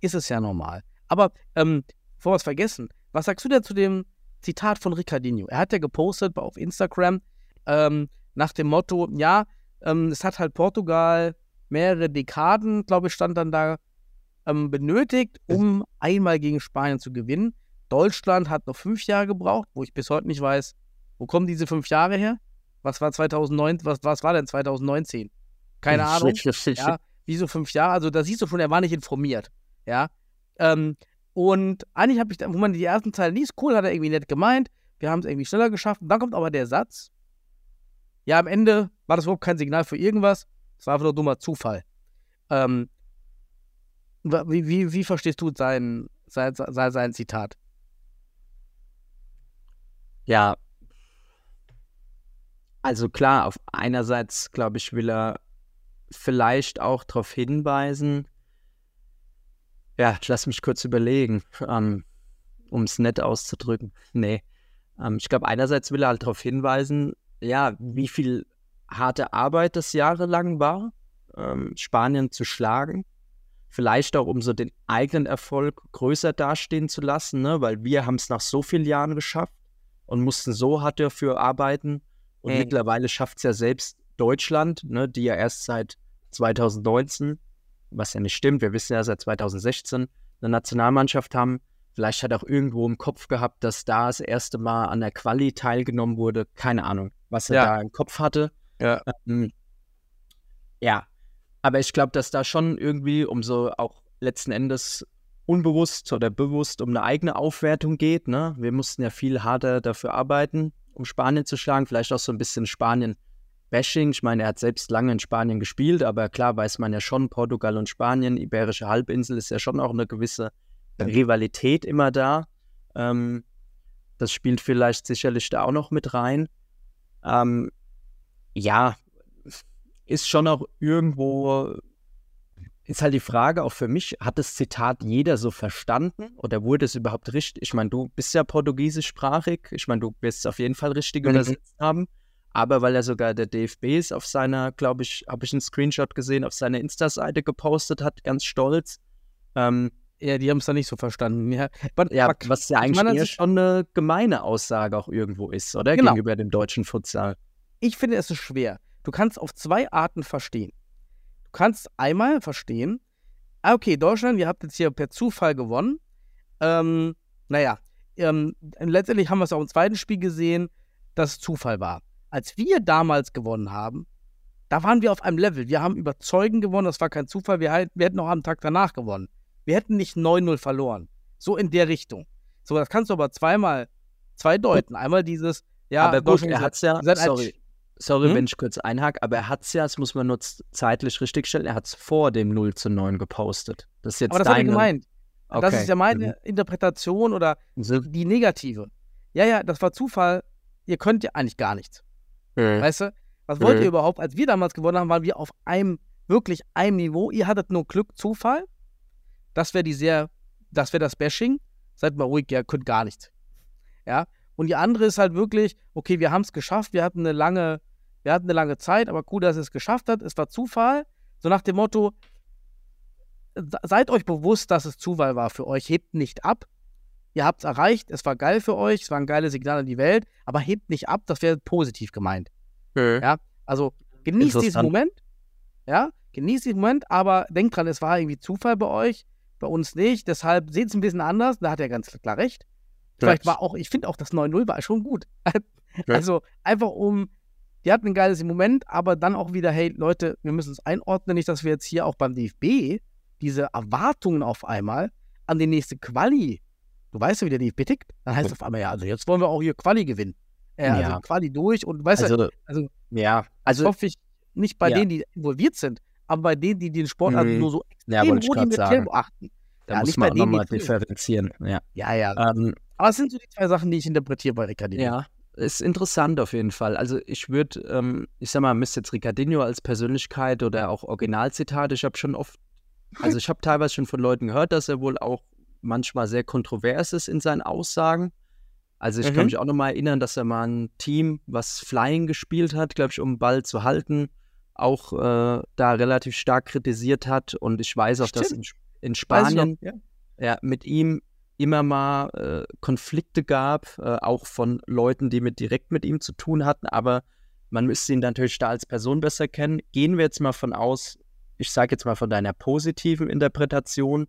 ist es ja normal. Aber ähm, bevor wir es vergessen, was sagst du denn zu dem Zitat von Ricardinho? Er hat ja gepostet auf Instagram ähm, nach dem Motto, ja, ähm, es hat halt Portugal mehrere Dekaden, glaube ich, stand dann da, ähm, benötigt, um einmal gegen Spanien zu gewinnen. Deutschland hat noch fünf Jahre gebraucht, wo ich bis heute nicht weiß, wo kommen diese fünf Jahre her? Was war 2009, was, was war denn 2019? Keine Ahnung. Ja, wieso fünf Jahre? Also da siehst du schon, er war nicht informiert. Ja. Ähm, und eigentlich habe ich, dann, wo man die ersten Zeilen liest, cool, hat er irgendwie nett gemeint. Wir haben es irgendwie schneller geschafft. Und dann kommt aber der Satz. Ja, am Ende war das überhaupt kein Signal für irgendwas. Es war einfach nur dummer Zufall. Ähm, wie, wie, wie verstehst du sein, sein, sein, sein Zitat? Ja. Also klar, auf einerseits, glaube ich, will er vielleicht auch darauf hinweisen, ja, lass mich kurz überlegen, ähm, um es nett auszudrücken. Nee. Ähm, ich glaube, einerseits will er halt darauf hinweisen, ja, wie viel harte Arbeit das jahrelang war, ähm, Spanien zu schlagen. Vielleicht auch, um so den eigenen Erfolg größer dastehen zu lassen, ne? weil wir haben es nach so vielen Jahren geschafft und mussten so hart dafür arbeiten. Und Mhm. mittlerweile schafft es ja selbst Deutschland, ne, die ja erst seit 2019, was ja nicht stimmt, wir wissen ja seit 2016, eine Nationalmannschaft haben. Vielleicht hat er auch irgendwo im Kopf gehabt, dass da das erste Mal an der Quali teilgenommen wurde. Keine Ahnung, was er Ja. da im Kopf hatte. Ja. Ähm, ja, aber ich glaube, dass da schon irgendwie um so auch letzten Endes unbewusst oder bewusst um eine eigene Aufwertung geht. Ne? Wir mussten ja viel harter dafür arbeiten, um Spanien zu schlagen. Vielleicht auch so ein bisschen Spanien-Bashing. Ich meine, er hat selbst lange in Spanien gespielt, aber klar weiß man ja schon, Portugal und Spanien, Iberische Halbinsel ist ja schon auch eine gewisse Rivalität immer da. Ähm, das spielt vielleicht sicherlich da auch noch mit rein. Ähm, ja, ist schon auch irgendwo, ist halt die Frage auch für mich, hat das Zitat jeder so verstanden oder wurde es überhaupt richtig? Ich meine, du bist ja portugiesischsprachig, ich meine, du wirst es auf jeden Fall richtig Mhm. übersetzt haben, aber weil er sogar der DFB ist auf seiner, glaube ich, habe ich einen Screenshot gesehen, auf seiner Insta-Seite gepostet hat, ganz stolz. Ähm, Ja, die haben es da nicht so verstanden. Ja, aber, ja, was ja eigentlich meiner eher schon eine gemeine Aussage auch irgendwo ist, oder? Genau. Gegenüber dem deutschen Futsal. ich finde, es ist schwer. Du kannst auf zwei Arten verstehen. Du kannst einmal verstehen, ah, okay, Deutschland, ihr habt jetzt hier per Zufall gewonnen. Ähm, naja, ähm, letztendlich haben wir es auch im zweiten Spiel gesehen, dass es Zufall war. Als wir damals gewonnen haben, da waren wir auf einem Level. Wir haben überzeugend gewonnen, das war kein Zufall. Wir, halt, wir hätten auch am Tag danach gewonnen. Wir hätten nicht 9-0 verloren. So in der Richtung. So, das kannst du aber zweimal, zwei deuten. Einmal dieses, ja, aber gut, Deutschland, er es ja, sorry, sorry, Hm? wenn ich kurz einhake, aber er hat es ja, das muss man nur zeitlich richtigstellen, er hat es vor dem 0 zu 9 gepostet. Das ist jetzt Aber das deine, gemeint. Das Okay. ist ja meine Interpretation oder die negative. Ja, ja, das war Zufall. Ihr könnt ja eigentlich gar nichts. Weißt du? Was wollt Mhm. ihr überhaupt? Als wir damals gewonnen haben, waren wir auf einem, wirklich einem Niveau. Ihr hattet nur Glück, Zufall. Das wäre die sehr, das wäre das Bashing. Seid mal ruhig, ihr könnt gar nichts. Ja. Und die andere ist halt wirklich, okay, wir haben es geschafft, wir hatten eine lange, wir hatten eine lange Zeit, aber cool, dass ihr es geschafft habt. Es war Zufall. So nach dem Motto, se- seid euch bewusst, dass es Zufall war für euch. Hebt nicht ab. Ihr habt es erreicht, es war geil für euch, es war ein geiles Signal an die Welt, aber hebt nicht ab, das wäre positiv gemeint. Ja, also genießt diesen. Moment. Ja, genießt diesen Moment, aber denkt dran, es war irgendwie Zufall bei euch, bei uns nicht. Deshalb seht es ein bisschen anders. Da hat er ganz klar recht. Vielleicht war auch, ich finde auch das 9-0 war schon gut. Also einfach um, die hatten ein geiles Moment, aber dann auch wieder, hey Leute, wir müssen es einordnen, nicht, dass wir jetzt hier auch beim DFB diese Erwartungen auf einmal an die nächste Quali, du weißt ja, wie der DFB tickt, dann heißt es auf einmal, ja, also jetzt wollen wir auch hier Quali gewinnen. Äh, Ja. Also Quali durch und weißt du, also, also ja, also, hoffe ich nicht bei Ja. denen, die involviert sind, aber bei denen, die den Sportart Mhm. nur so ja, extrem sagen. beachten. Da Ja, muss man nochmal differenzieren. Ja. Ja, ja. Ähm, Aber es sind so die zwei Sachen, die ich interpretiere bei Ricardini. Ja, ist interessant auf jeden Fall. Also ich würde, ähm, ich sag mal, Mr. jetzt Ricardinho als Persönlichkeit oder auch Originalzitate, ich habe schon oft, also ich habe teilweise schon von Leuten gehört, dass er wohl auch manchmal sehr kontrovers ist in seinen Aussagen. Also ich Mhm. kann mich auch noch mal erinnern, dass er mal ein Team, was Flying gespielt hat, glaube ich, um den Ball zu halten, auch äh, da relativ stark kritisiert hat. Und ich weiß auch, dass in, Stimmt. in Spanien ja. ja, mit ihm immer mal äh, Konflikte gab, äh, auch von Leuten, die mit direkt mit ihm zu tun hatten, aber man müsste ihn natürlich da als Person besser kennen. Gehen wir jetzt mal von aus, ich sage jetzt mal von deiner positiven Interpretation.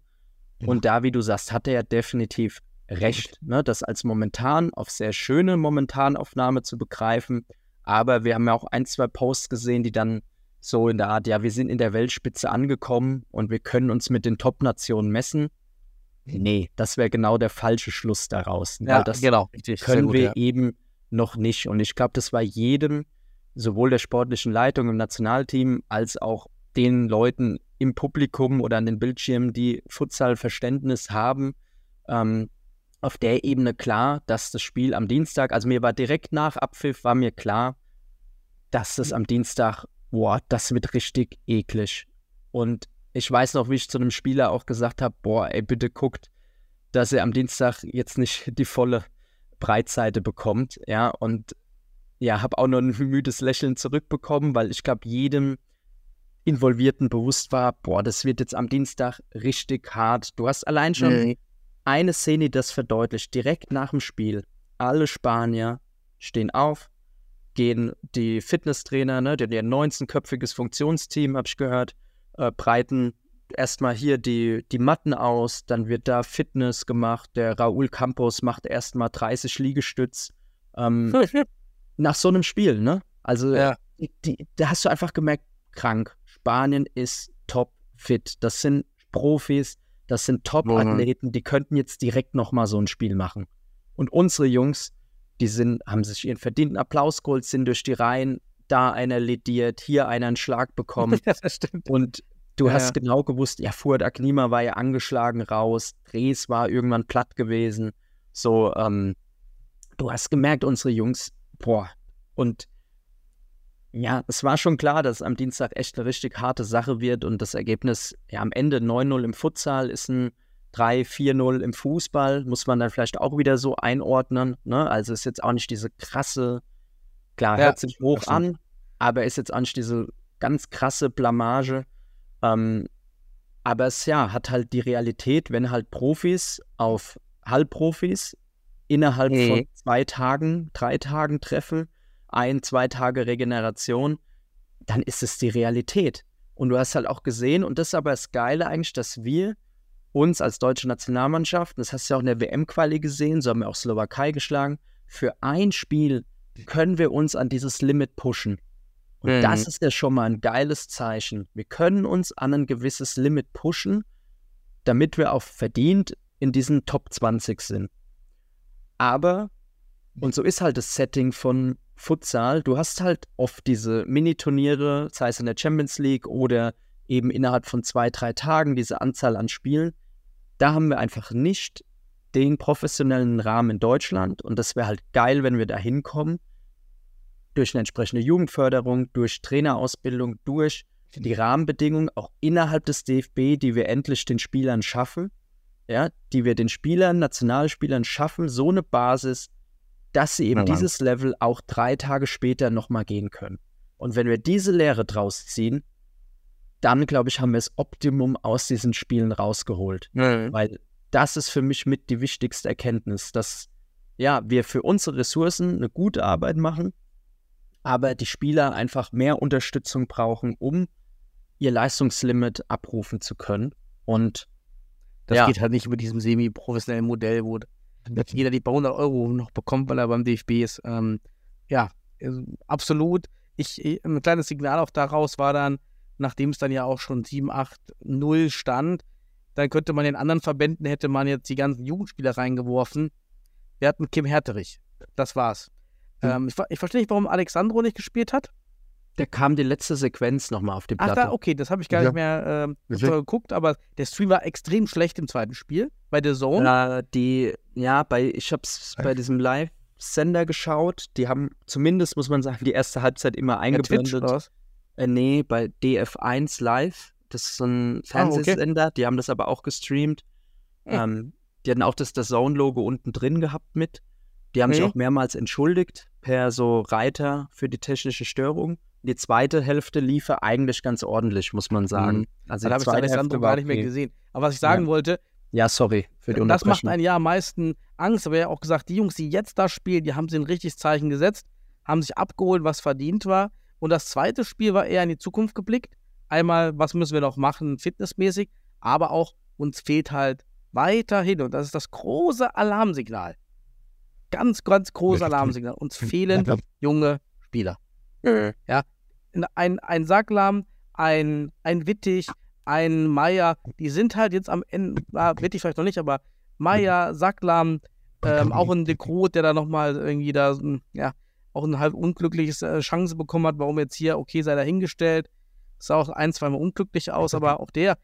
Und da, wie du sagst, hat er ja definitiv recht, ne, das als momentan auf sehr schöne Momentanaufnahme zu begreifen. Aber wir haben ja auch ein, zwei Posts gesehen, die dann so in der Art, ja, wir sind in der Weltspitze angekommen und wir können uns mit den Top-Nationen messen. Nee, das wäre genau der falsche Schluss daraus. Ja, weil das genau, richtig. können gut, wir ja. eben noch nicht. Und ich glaube, das war jedem, sowohl der sportlichen Leitung im Nationalteam als auch den Leuten im Publikum oder an den Bildschirmen, die Futsal-Verständnis haben, ähm, auf der Ebene klar, dass das Spiel am Dienstag, also mir war direkt nach Abpfiff, war mir klar, dass das am Dienstag, boah, das wird richtig eklig. Und ich weiß noch, wie ich zu einem Spieler auch gesagt habe, boah, ey, bitte guckt, dass er am Dienstag jetzt nicht die volle Breitseite bekommt, ja, und ja, habe auch noch ein müdes Lächeln zurückbekommen, weil ich glaube, jedem Involvierten bewusst war, boah, das wird jetzt am Dienstag richtig hart. Du hast allein schon Mhm. eine Szene, die das verdeutlicht. Direkt nach dem Spiel, alle Spanier stehen auf, gehen die Fitnesstrainer, ne, die haben ja ein 19-köpfiges Funktionsteam, habe ich gehört, äh, breiten erstmal hier die, die Matten aus, dann wird da Fitness gemacht. Der Raúl Campos macht erstmal 30 Liegestütz. Ähm, nach so einem Spiel, ne? Also, Ja. die, die, da hast du einfach gemerkt, krank. Spanien ist top fit. Das sind Profis, das sind Top-Athleten, die könnten jetzt direkt nochmal so ein Spiel machen. Und unsere Jungs, die sind, haben sich ihren verdienten Applaus geholt, sind durch die Reihen, da einer lediert, hier einer einen Schlag bekommen. ja, das stimmt. Und du Ja, hast ja. genau gewusst, ja, Fuad Aklima war ja angeschlagen raus, Dres war irgendwann platt gewesen. So, ähm, du hast gemerkt, unsere Jungs, boah, und ja, es war schon klar, dass es am Dienstag echt eine richtig harte Sache wird und das Ergebnis, ja, am Ende 9-0 im Futsal ist ein 3-4-0 im Fußball, muss man dann vielleicht auch wieder so einordnen. Ne? Also ist jetzt auch nicht diese krasse, klar, Ja, hört sich hoch an, aber ist jetzt nicht diese ganz krasse Blamage. Ähm, aber es ja, hat halt die Realität, wenn halt Profis auf Halbprofis innerhalb Mhm. von zwei Tagen, drei Tagen treffen, ein, zwei Tage Regeneration, dann ist es die Realität. Und du hast halt auch gesehen, und das ist aber das Geile eigentlich, dass wir uns als deutsche Nationalmannschaft, das hast du ja auch in der WM-Quali gesehen, so haben wir auch Slowakei geschlagen, für ein Spiel können wir uns an dieses Limit pushen. Und Mhm. das ist ja schon mal ein geiles Zeichen. Wir können uns an ein gewisses Limit pushen, damit wir auch verdient in diesen Top 20 sind. Aber, und so ist halt das Setting von Futsal, du hast halt oft diese Mini-Turniere, sei es in der Champions League oder eben innerhalb von zwei, drei Tagen, diese Anzahl an Spielen. Da haben wir einfach nicht den professionellen Rahmen in Deutschland und das wäre halt geil, wenn wir da hinkommen. Durch eine entsprechende Jugendförderung, durch Trainerausbildung, durch die Rahmenbedingungen auch innerhalb des DFB, die wir endlich den Spielern schaffen, ja, die wir den Spielern, Nationalspielern schaffen, so eine Basis, dass sie eben dieses Level auch drei Tage später nochmal gehen können. Und wenn wir diese Lehre draus ziehen, dann, glaube ich, haben wir das Optimum aus diesen Spielen rausgeholt. Mhm. Weil das ist für mich mit die wichtigste Erkenntnis, dass ja, wir für unsere Ressourcen eine gute Arbeit machen, aber die Spieler einfach mehr Unterstützung brauchen, um ihr Leistungslimit abrufen zu können. Und Das Ja. geht halt nicht mit diesem semi-professionellen Modell, wo jeder die paar hundert Euro noch bekommt, weil er beim DFB ist. Ähm, ja, also absolut. Ich, ein kleines Signal auch daraus war dann, nachdem es dann ja auch schon 7, 8, 0 stand, dann könnte man den anderen Verbänden, hätte man jetzt die ganzen Jugendspieler reingeworfen. Wir hatten Kim Herterich. Das war's. Hm. Ähm, ich, ich verstehe nicht, warum Alexandro nicht gespielt hat. da kam die letzte Sequenz nochmal auf die Ach, Platte. da, okay, das habe ich gar Ja. nicht mehr Mhm. so geguckt, aber der Stream war extrem schlecht im zweiten Spiel bei der Zone. Äh, die, ja, bei, ich habe es bei diesem Live-Sender geschaut. Die haben zumindest, muss man sagen, die erste Halbzeit immer Ja, Twitch eingeblendet. oder was? Äh, nee, bei DF1 Live. Das ist so ein Ah, okay. Fernsehsender. Die haben das aber auch gestreamt. Hm. Ähm, die hatten auch das, das Zone-Logo unten drin gehabt mit. Die haben sich Okay. auch mehrmals entschuldigt per so Reiter für die technische Störung. Die zweite Hälfte lief eigentlich ganz ordentlich, muss man sagen. Also Dann die habe ich Alessandro gar nicht mehr gesehen. Aber was ich sagen Ja. wollte, Ja, sorry für die das macht einen ja am meisten Angst. Aber er hat auch gesagt, die Jungs, die jetzt da spielen, die haben sie ein richtiges Zeichen gesetzt, haben sich abgeholt, was verdient war. Und das zweite Spiel war eher in die Zukunft geblickt. Einmal, was müssen wir noch machen, fitnessmäßig, aber auch uns fehlt halt weiterhin, und das ist das große Alarmsignal. Ganz, ganz großes Alarmsignal. Uns fehlen junge Spieler. Ja, ein, ein Sacklam, ein, ein Wittig, ein Meier, die sind halt jetzt am Ende, ah, Wittig vielleicht noch nicht, aber Meier, Sacklam, ähm, auch ein Dekrot, der da nochmal irgendwie da, ja, auch ein halb unglückliches äh, Chance bekommen hat, warum jetzt hier, okay, sei dahingestellt. Sah auch ein, zweimal unglücklich aus, aber auch der,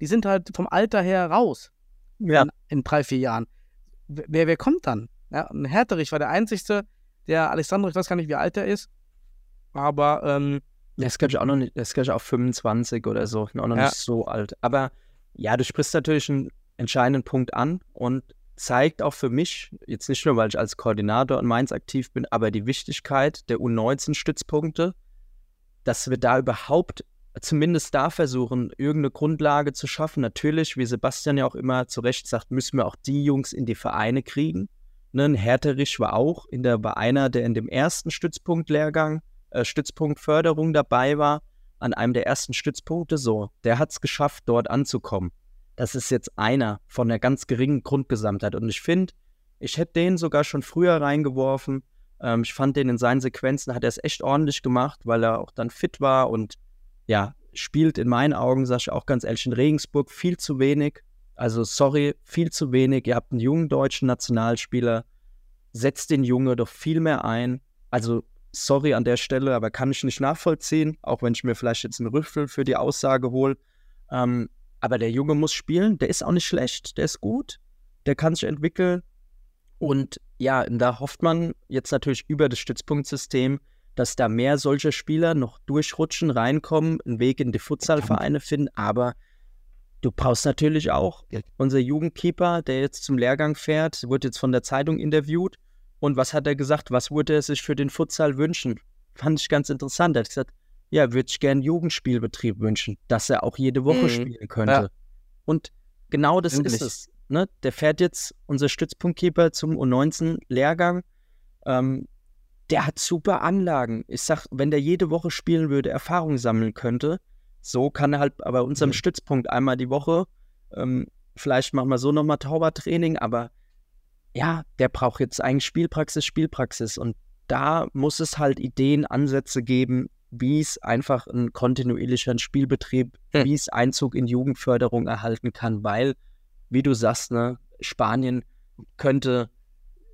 die sind halt vom Alter her raus Ja. in, in drei, vier Jahren. Wer, wer kommt dann? Ja, ein Härterich war der Einzige, der Alessandro, ich weiß gar nicht, wie alt er ist, aber ähm, Der ist, glaube ich, auch noch nicht, der ist, glaube ich, auch 25 oder so, auch noch Ja. nicht so alt. Aber ja, du sprichst natürlich einen entscheidenden Punkt an und zeigt auch für mich, jetzt nicht nur, weil ich als Koordinator in Mainz aktiv bin, aber die Wichtigkeit der U19-Stützpunkte, dass wir da überhaupt zumindest da versuchen, irgendeine Grundlage zu schaffen. Natürlich, wie Sebastian ja auch immer zu Recht sagt, müssen wir auch die Jungs in die Vereine kriegen. Ne, ein Herterich war auch in der, war einer, der in dem ersten Stützpunktlehrgang, äh, Stützpunkt dabei war, an einem der ersten Stützpunkte so. Der hat es geschafft, dort anzukommen. Das ist jetzt einer von der ganz geringen Grundgesamtheit. Und ich finde, ich hätte den sogar schon früher reingeworfen. Ähm, ich fand den in seinen Sequenzen, hat er es echt ordentlich gemacht, weil er auch dann fit war und ja, spielt in meinen Augen, sag ich auch ganz ehrlich, in Regensburg viel zu wenig. Also sorry, viel zu wenig. Ihr habt einen jungen deutschen Nationalspieler, setzt den Junge doch viel mehr ein. Also sorry an der Stelle, aber kann ich nicht nachvollziehen, auch wenn ich mir vielleicht jetzt einen Rüffel für die Aussage hole. Ähm, aber der Junge muss spielen, der ist auch nicht schlecht, der ist gut, der kann sich entwickeln. Und ja, da hofft man jetzt natürlich über das Stützpunktsystem, dass da mehr solcher Spieler noch durchrutschen, reinkommen, einen Weg in die Futsalvereine finden. Aber du brauchst natürlich auch unser Jugendkeeper, der jetzt zum Lehrgang fährt, wurde jetzt von der Zeitung interviewt. Und was hat er gesagt? Was würde er sich für den Futsal wünschen? Fand ich ganz interessant. Er hat gesagt, ja, würde ich gerne Jugendspielbetrieb wünschen, dass er auch jede Woche Mhm. spielen könnte. Ja. Und genau das Endlich. ist es. Ne? Der fährt jetzt, unser Stützpunktkeeper, zum U19-Lehrgang. Ähm, der hat super Anlagen. Ich sag, wenn der jede Woche spielen würde, Erfahrung sammeln könnte, so kann er halt bei unserem Mhm. Stützpunkt einmal die Woche, ähm, vielleicht machen wir so nochmal Taubertraining, aber ja, der braucht jetzt eigentlich Spielpraxis, Spielpraxis. Und da muss es halt Ideen, Ansätze geben, wie es einfach einen kontinuierlichen Spielbetrieb, Hm. wie es Einzug in Jugendförderung erhalten kann, weil, wie du sagst, ne, Spanien könnte,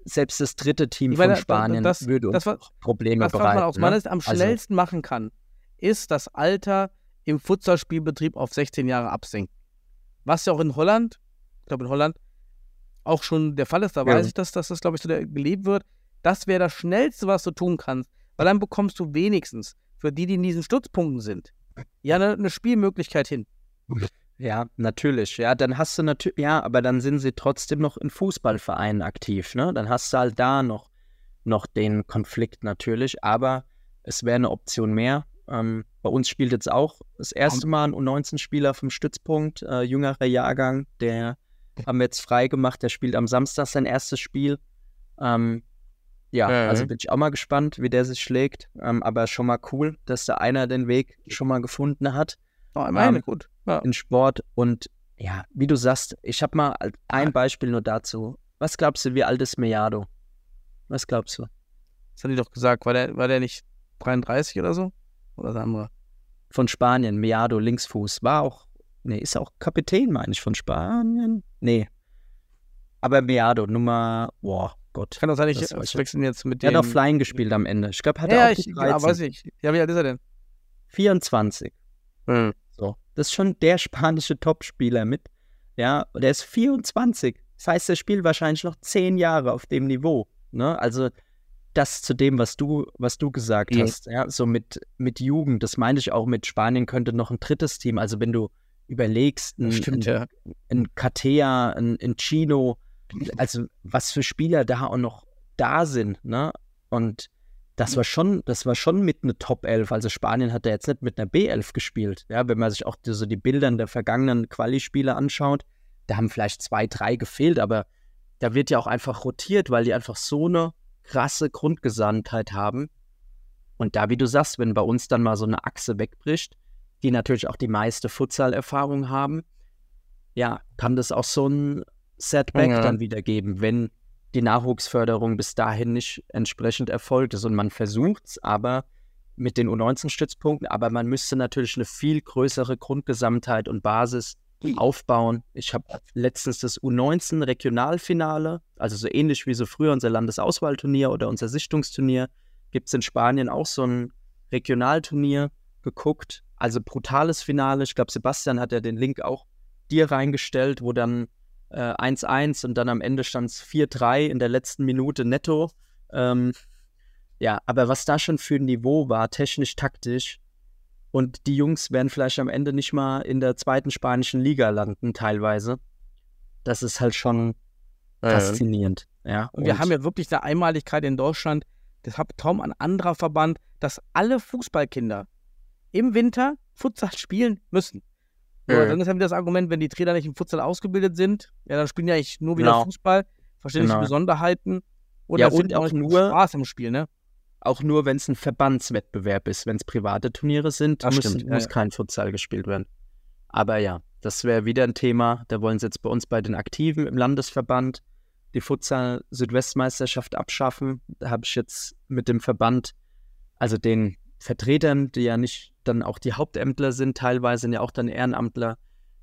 selbst das dritte Team Ich meine, von Spanien das- würde uns das auch Probleme Das, was bereiten. man aus meiner ne? Sicht am Also- schnellsten machen kann, ist das Alter im Futsalspielbetrieb auf 16 Jahre absenken. Was ja auch in Holland, ich glaube in Holland, auch schon der Fall ist, da Ja. weiß ich, dass, dass das, glaube ich, so gelebt wird. Das wäre das Schnellste, was du tun kannst, weil dann bekommst du wenigstens für die, die in diesen Stützpunkten sind, ja eine, eine Spielmöglichkeit hin. Ja, natürlich. Ja, dann hast du natürlich, ja, aber dann sind sie trotzdem noch in Fußballvereinen aktiv, ne? Dann hast du halt da noch, noch den Konflikt natürlich, aber es wäre eine Option mehr. Ähm, bei uns spielt jetzt auch das erste Mal ein U19-Spieler vom Stützpunkt, äh, jüngerer Jahrgang, der haben wir jetzt frei gemacht, der spielt am Samstag sein erstes Spiel. Ähm, ja, Mhm. also bin ich auch mal gespannt, wie der sich schlägt. Ähm, aber schon mal cool, dass da einer den Weg schon mal gefunden hat Oh, meine, Ähm, gut. Ja. in Sport. Und ja, wie du sagst, ich habe mal al- ein Beispiel nur dazu. Was glaubst du, wie alt ist Mejado? Was glaubst du? Das hat die doch gesagt. War der, war der nicht 33 oder so? Oder der andere? Von Spanien, Mejado, Linksfuß. War auch, nee, ist auch Kapitän, meine ich, von Spanien. Nee. Aber Mejado, Nummer, boah, Gott. Kann doch sein, ich ich. wechseln jetzt mit dem. hat auch Flying gespielt am Ende. Ich glaube, hat ja, er auch ich, die ja, 13. weiß ich. Ja, wie alt ist er denn? 24. So. Das ist schon der spanische Topspieler mit. Ja, der ist 24. Das heißt, er spielt wahrscheinlich noch zehn Jahre auf dem Niveau. Ne? Also das zu dem, was du, was du gesagt Mhm. hast, ja, so mit, mit Jugend, das meine ich auch mit Spanien könnte noch ein drittes Team. Also wenn du überlegst, ein, Stimmt, ein, ja. ein Katea, ein, ein Chino, also was für Spieler da auch noch da sind, ne? Und das war schon, das war schon mit einer Top 11. Also Spanien hat da jetzt nicht mit einer B11 gespielt. Ja, wenn man sich auch die, so die Bilder der vergangenen Quali-Spiele anschaut, da haben vielleicht zwei, drei gefehlt, aber da wird ja auch einfach rotiert, weil die einfach so eine krasse Grundgesandtheit haben. Und da, wie du sagst, wenn bei uns dann mal so eine Achse wegbricht, die natürlich auch die meiste Futsal-Erfahrung haben, ja, kann das auch so ein Setback Ja. dann wieder geben, wenn die Nachwuchsförderung bis dahin nicht entsprechend erfolgt ist. Und man versucht es aber mit den U19-Stützpunkten, aber man müsste natürlich eine viel größere Grundgesamtheit und Basis aufbauen. Ich habe letztens das U19-Regionalfinale, also so ähnlich wie so früher unser Landesauswahlturnier oder unser Sichtungsturnier, gibt es in Spanien auch so ein Regionalturnier geguckt. Also brutales Finale. Ich glaube, Sebastian hat ja den Link auch dir reingestellt, wo dann 1-1 und dann am Ende stand es 4-3 in der letzten Minute netto. Ähm, ja, aber was da schon für ein Niveau war, technisch, taktisch, und die Jungs werden vielleicht am Ende nicht mal in der zweiten spanischen Liga landen, teilweise. Das ist halt schon faszinierend. Ja, Und wir haben ja wirklich eine Einmaligkeit in Deutschland, das hat kaum ein anderer Verband, dass alle Fußballkinder im Winter Futsal spielen müssen. So, Mhm. Dann ist halt wieder das Argument, wenn die Trainer nicht im Futsal ausgebildet sind, ja, dann spielen die eigentlich nur wieder Genau. Fußball, verstehen nicht die Genau. Besonderheiten und Ja, und auch nur- Spaß im Spiel, ne? Auch nur, wenn es ein Verbandswettbewerb ist. Wenn es private Turniere sind, Das muss, stimmt, muss ja. kein Futsal gespielt werden. Aber ja, das wäre wieder ein Thema. Da wollen sie jetzt bei uns bei den Aktiven im Landesverband die Futsal-Südwestmeisterschaft abschaffen. Da habe ich jetzt mit dem Verband, also den Vertretern, die ja nicht dann auch die Hauptämtler sind, teilweise sind ja auch dann Ehrenamtler,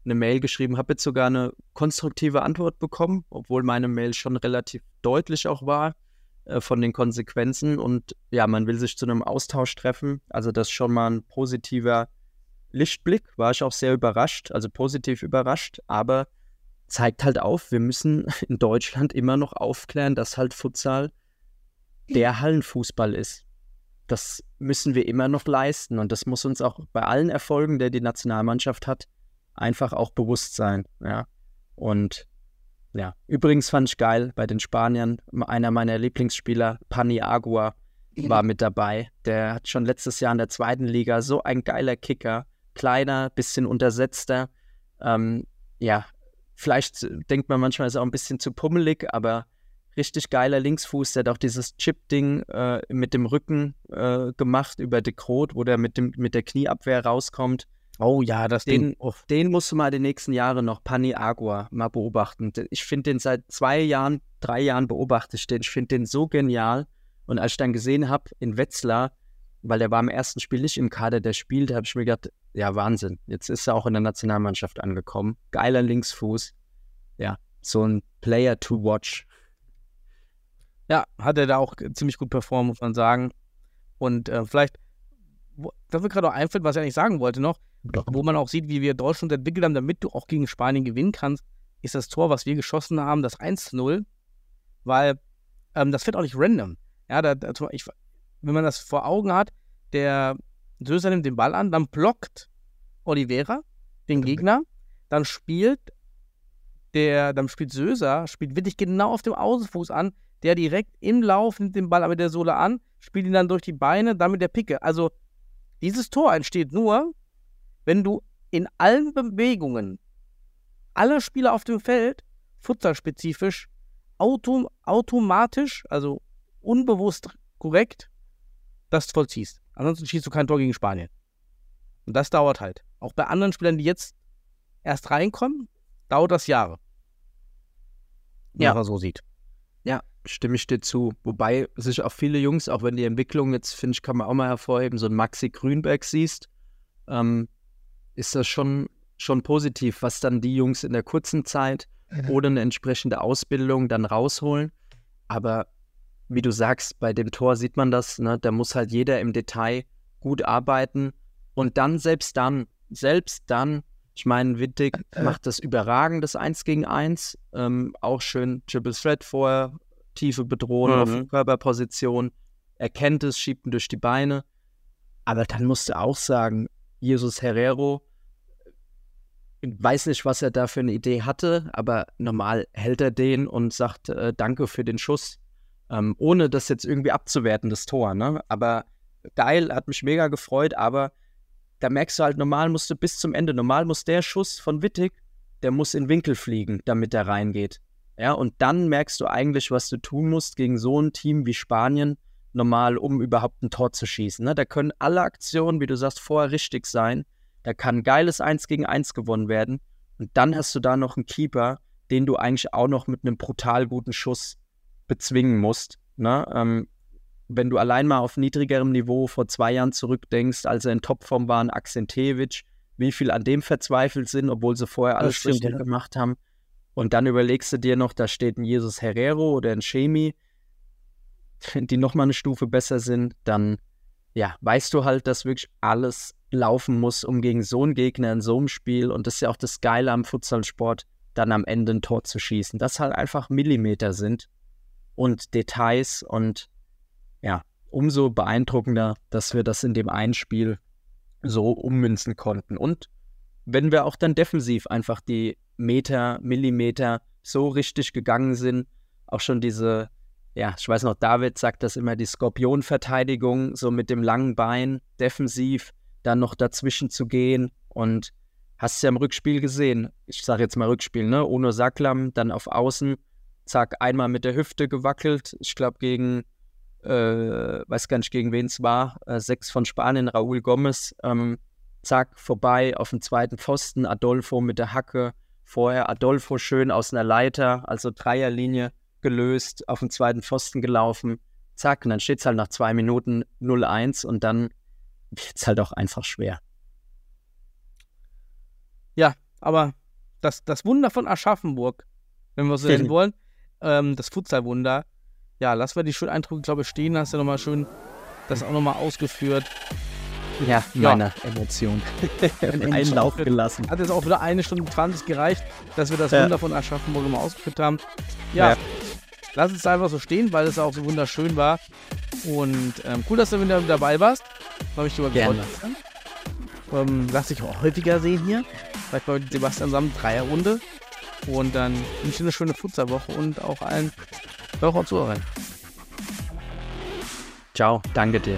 eine Mail geschrieben, habe jetzt sogar eine konstruktive Antwort bekommen, obwohl meine Mail schon relativ deutlich auch war äh, von den Konsequenzen. Und ja, man will sich zu einem Austausch treffen. Also das ist schon mal ein positiver Lichtblick. War ich auch sehr überrascht, also positiv überrascht, aber zeigt halt auf, wir müssen in Deutschland immer noch aufklären, dass halt Futsal der Hallenfußball ist. Das müssen wir immer noch leisten und das muss uns auch bei allen Erfolgen, der die Nationalmannschaft hat, einfach auch bewusst sein. Ja. Und ja, übrigens fand ich geil bei den Spaniern, einer meiner Lieblingsspieler, Pani Agua, war mit dabei. Der hat schon letztes Jahr in der zweiten Liga so ein geiler Kicker, kleiner, bisschen untersetzter. Ähm, ja, vielleicht denkt man manchmal, ist er auch ein bisschen zu pummelig, aber richtig geiler Linksfuß. Der hat auch dieses Chip-Ding äh, mit dem Rücken äh, gemacht über De Groot, wo der mit, dem, mit der Knieabwehr rauskommt. Oh ja, das Den, Ding. Oh, den musst du mal die nächsten Jahre noch, Pani Agua, mal beobachten. Ich finde den seit zwei Jahren, drei Jahren beobachte ich den. Ich finde den so genial. Und als ich dann gesehen habe in Wetzlar, weil der war im ersten Spiel nicht im Kader, der spielt, habe ich mir gedacht, ja, Wahnsinn. Jetzt ist er auch in der Nationalmannschaft angekommen. Geiler Linksfuß. Ja, so ein Player to watch. Ja, hat er da auch ziemlich gut performt, muss man sagen. Und äh, vielleicht, wo, das mir gerade auch einfällt, was ich eigentlich sagen wollte noch, wo man auch sieht, wie wir Deutschland entwickelt haben, damit du auch gegen Spanien gewinnen kannst, ist das Tor, was wir geschossen haben, das 1-0, weil ähm, das wird auch nicht random. Ja, da, da, ich, wenn man das vor Augen hat, der Söser nimmt den Ball an, dann blockt Oliveira den Gegner, dann spielt der, dann spielt Söser, spielt wirklich genau auf dem Außenfuß an, der direkt im Lauf nimmt den Ball mit der Sohle an, spielt ihn dann durch die Beine, dann mit der Picke. Also dieses Tor entsteht nur, wenn du in allen Bewegungen alle Spieler auf dem Feld, futsalspezifisch, autom automatisch, also unbewusst korrekt, das vollziehst. Ansonsten schießt du kein Tor gegen Spanien. Und das dauert halt. Auch bei anderen Spielern, die jetzt erst reinkommen, dauert das Jahre. Wenn Ja. man so sieht. Stimme ich dir zu. Wobei sich auch viele Jungs, auch wenn die Entwicklung jetzt, finde ich, kann man auch mal hervorheben, so ein Maxi Grünberg siehst, ähm, ist das schon, schon positiv, was dann die Jungs in der kurzen Zeit ohne eine entsprechende Ausbildung dann rausholen. Aber wie du sagst, bei dem Tor sieht man das, ne? da muss halt jeder im Detail gut arbeiten. Und dann, selbst dann, selbst dann, ich meine, Wittig macht das überragend, das 1 gegen 1. Ähm, auch schön Triple Threat vorher, tiefe Bedrohung auf Mhm. Körperposition. Er kennt es, schiebt ihn durch die Beine. Aber dann musst du auch sagen, Jesus Herrero, ich weiß nicht, was er da für eine Idee hatte, aber normal hält er den und sagt äh, Danke für den Schuss. Ähm, ohne das jetzt irgendwie abzuwerten, das Tor. Ne? Aber geil, hat mich mega gefreut, aber da merkst du halt, normal musst du bis zum Ende, normal muss der Schuss von Wittig, der muss in Winkel fliegen, damit er reingeht. Ja, und dann merkst du eigentlich, was du tun musst gegen so ein Team wie Spanien, normal, um überhaupt ein Tor zu schießen. Ne? Da können alle Aktionen, wie du sagst, vorher richtig sein. Da kann geiles 1 gegen 1 gewonnen werden. Und dann hast du da noch einen Keeper, den du eigentlich auch noch mit einem brutal guten Schuss bezwingen musst. Ne? Ähm, wenn du allein mal auf niedrigerem Niveau vor zwei Jahren zurückdenkst, als er in Topform war, ein Akzentewitsch, wie viel an dem verzweifelt sind, obwohl sie vorher alles richtig gemacht haben. Und dann überlegst du dir noch, da steht ein Jesus Herrero oder ein Chemi, die nochmal eine Stufe besser sind, dann ja, weißt du halt, dass wirklich alles laufen muss, um gegen so einen Gegner in so einem Spiel, und das ist ja auch das Geile am Futsalsport, dann am Ende ein Tor zu schießen. Das halt einfach Millimeter sind und Details und ja, umso beeindruckender, dass wir das in dem einen Spiel so ummünzen konnten. Und wenn wir auch dann defensiv einfach die Meter, Millimeter so richtig gegangen sind, auch schon diese, ja, ich weiß noch, David sagt das immer, die Skorpionverteidigung, so mit dem langen Bein, defensiv, dann noch dazwischen zu gehen und hast ja im Rückspiel gesehen. Ich sage jetzt mal Rückspiel, ne? Uno Saklam, dann auf Außen, zack, einmal mit der Hüfte gewackelt. Ich glaube gegen, äh, weiß gar nicht gegen wen es war, äh, sechs von Spanien, Raúl Gomez, ähm, zack, vorbei auf dem zweiten Pfosten, Adolfo mit der Hacke, vorher Adolfo schön aus einer Leiter, also Dreierlinie gelöst, auf dem zweiten Pfosten gelaufen, zack, und dann steht es halt nach zwei Minuten 0-1 und dann wird es halt auch einfach schwer. Ja, aber das, das Wunder von Aschaffenburg, wenn wir so nennen wollen, ähm, das Futsalwunder, ja, lassen wir die schönen Eindrücke, glaube ich, stehen. Hast du nochmal schön das auch nochmal ausgeführt. Ja, Ja. meine Emotion. Ein Einen Lauf gelassen. Hat jetzt auch wieder eine Stunde 20 gereicht, dass wir das Ja. Wunder von Aschaffenburg mal ausgeführt haben. Ja, Ja. lass es einfach so stehen, weil es auch so wunderschön war. Und ähm, cool, dass du wieder dabei warst. Habe ich darüber Gerne. gefreut. Ähm, lass dich auch häufiger sehen hier. Vielleicht bei Sebastian zusammen Dreierrunde. Und dann wünsche ich dir eine schöne Futsalwoche und auch allen Hörern und Zuhörern. Ciao, danke dir.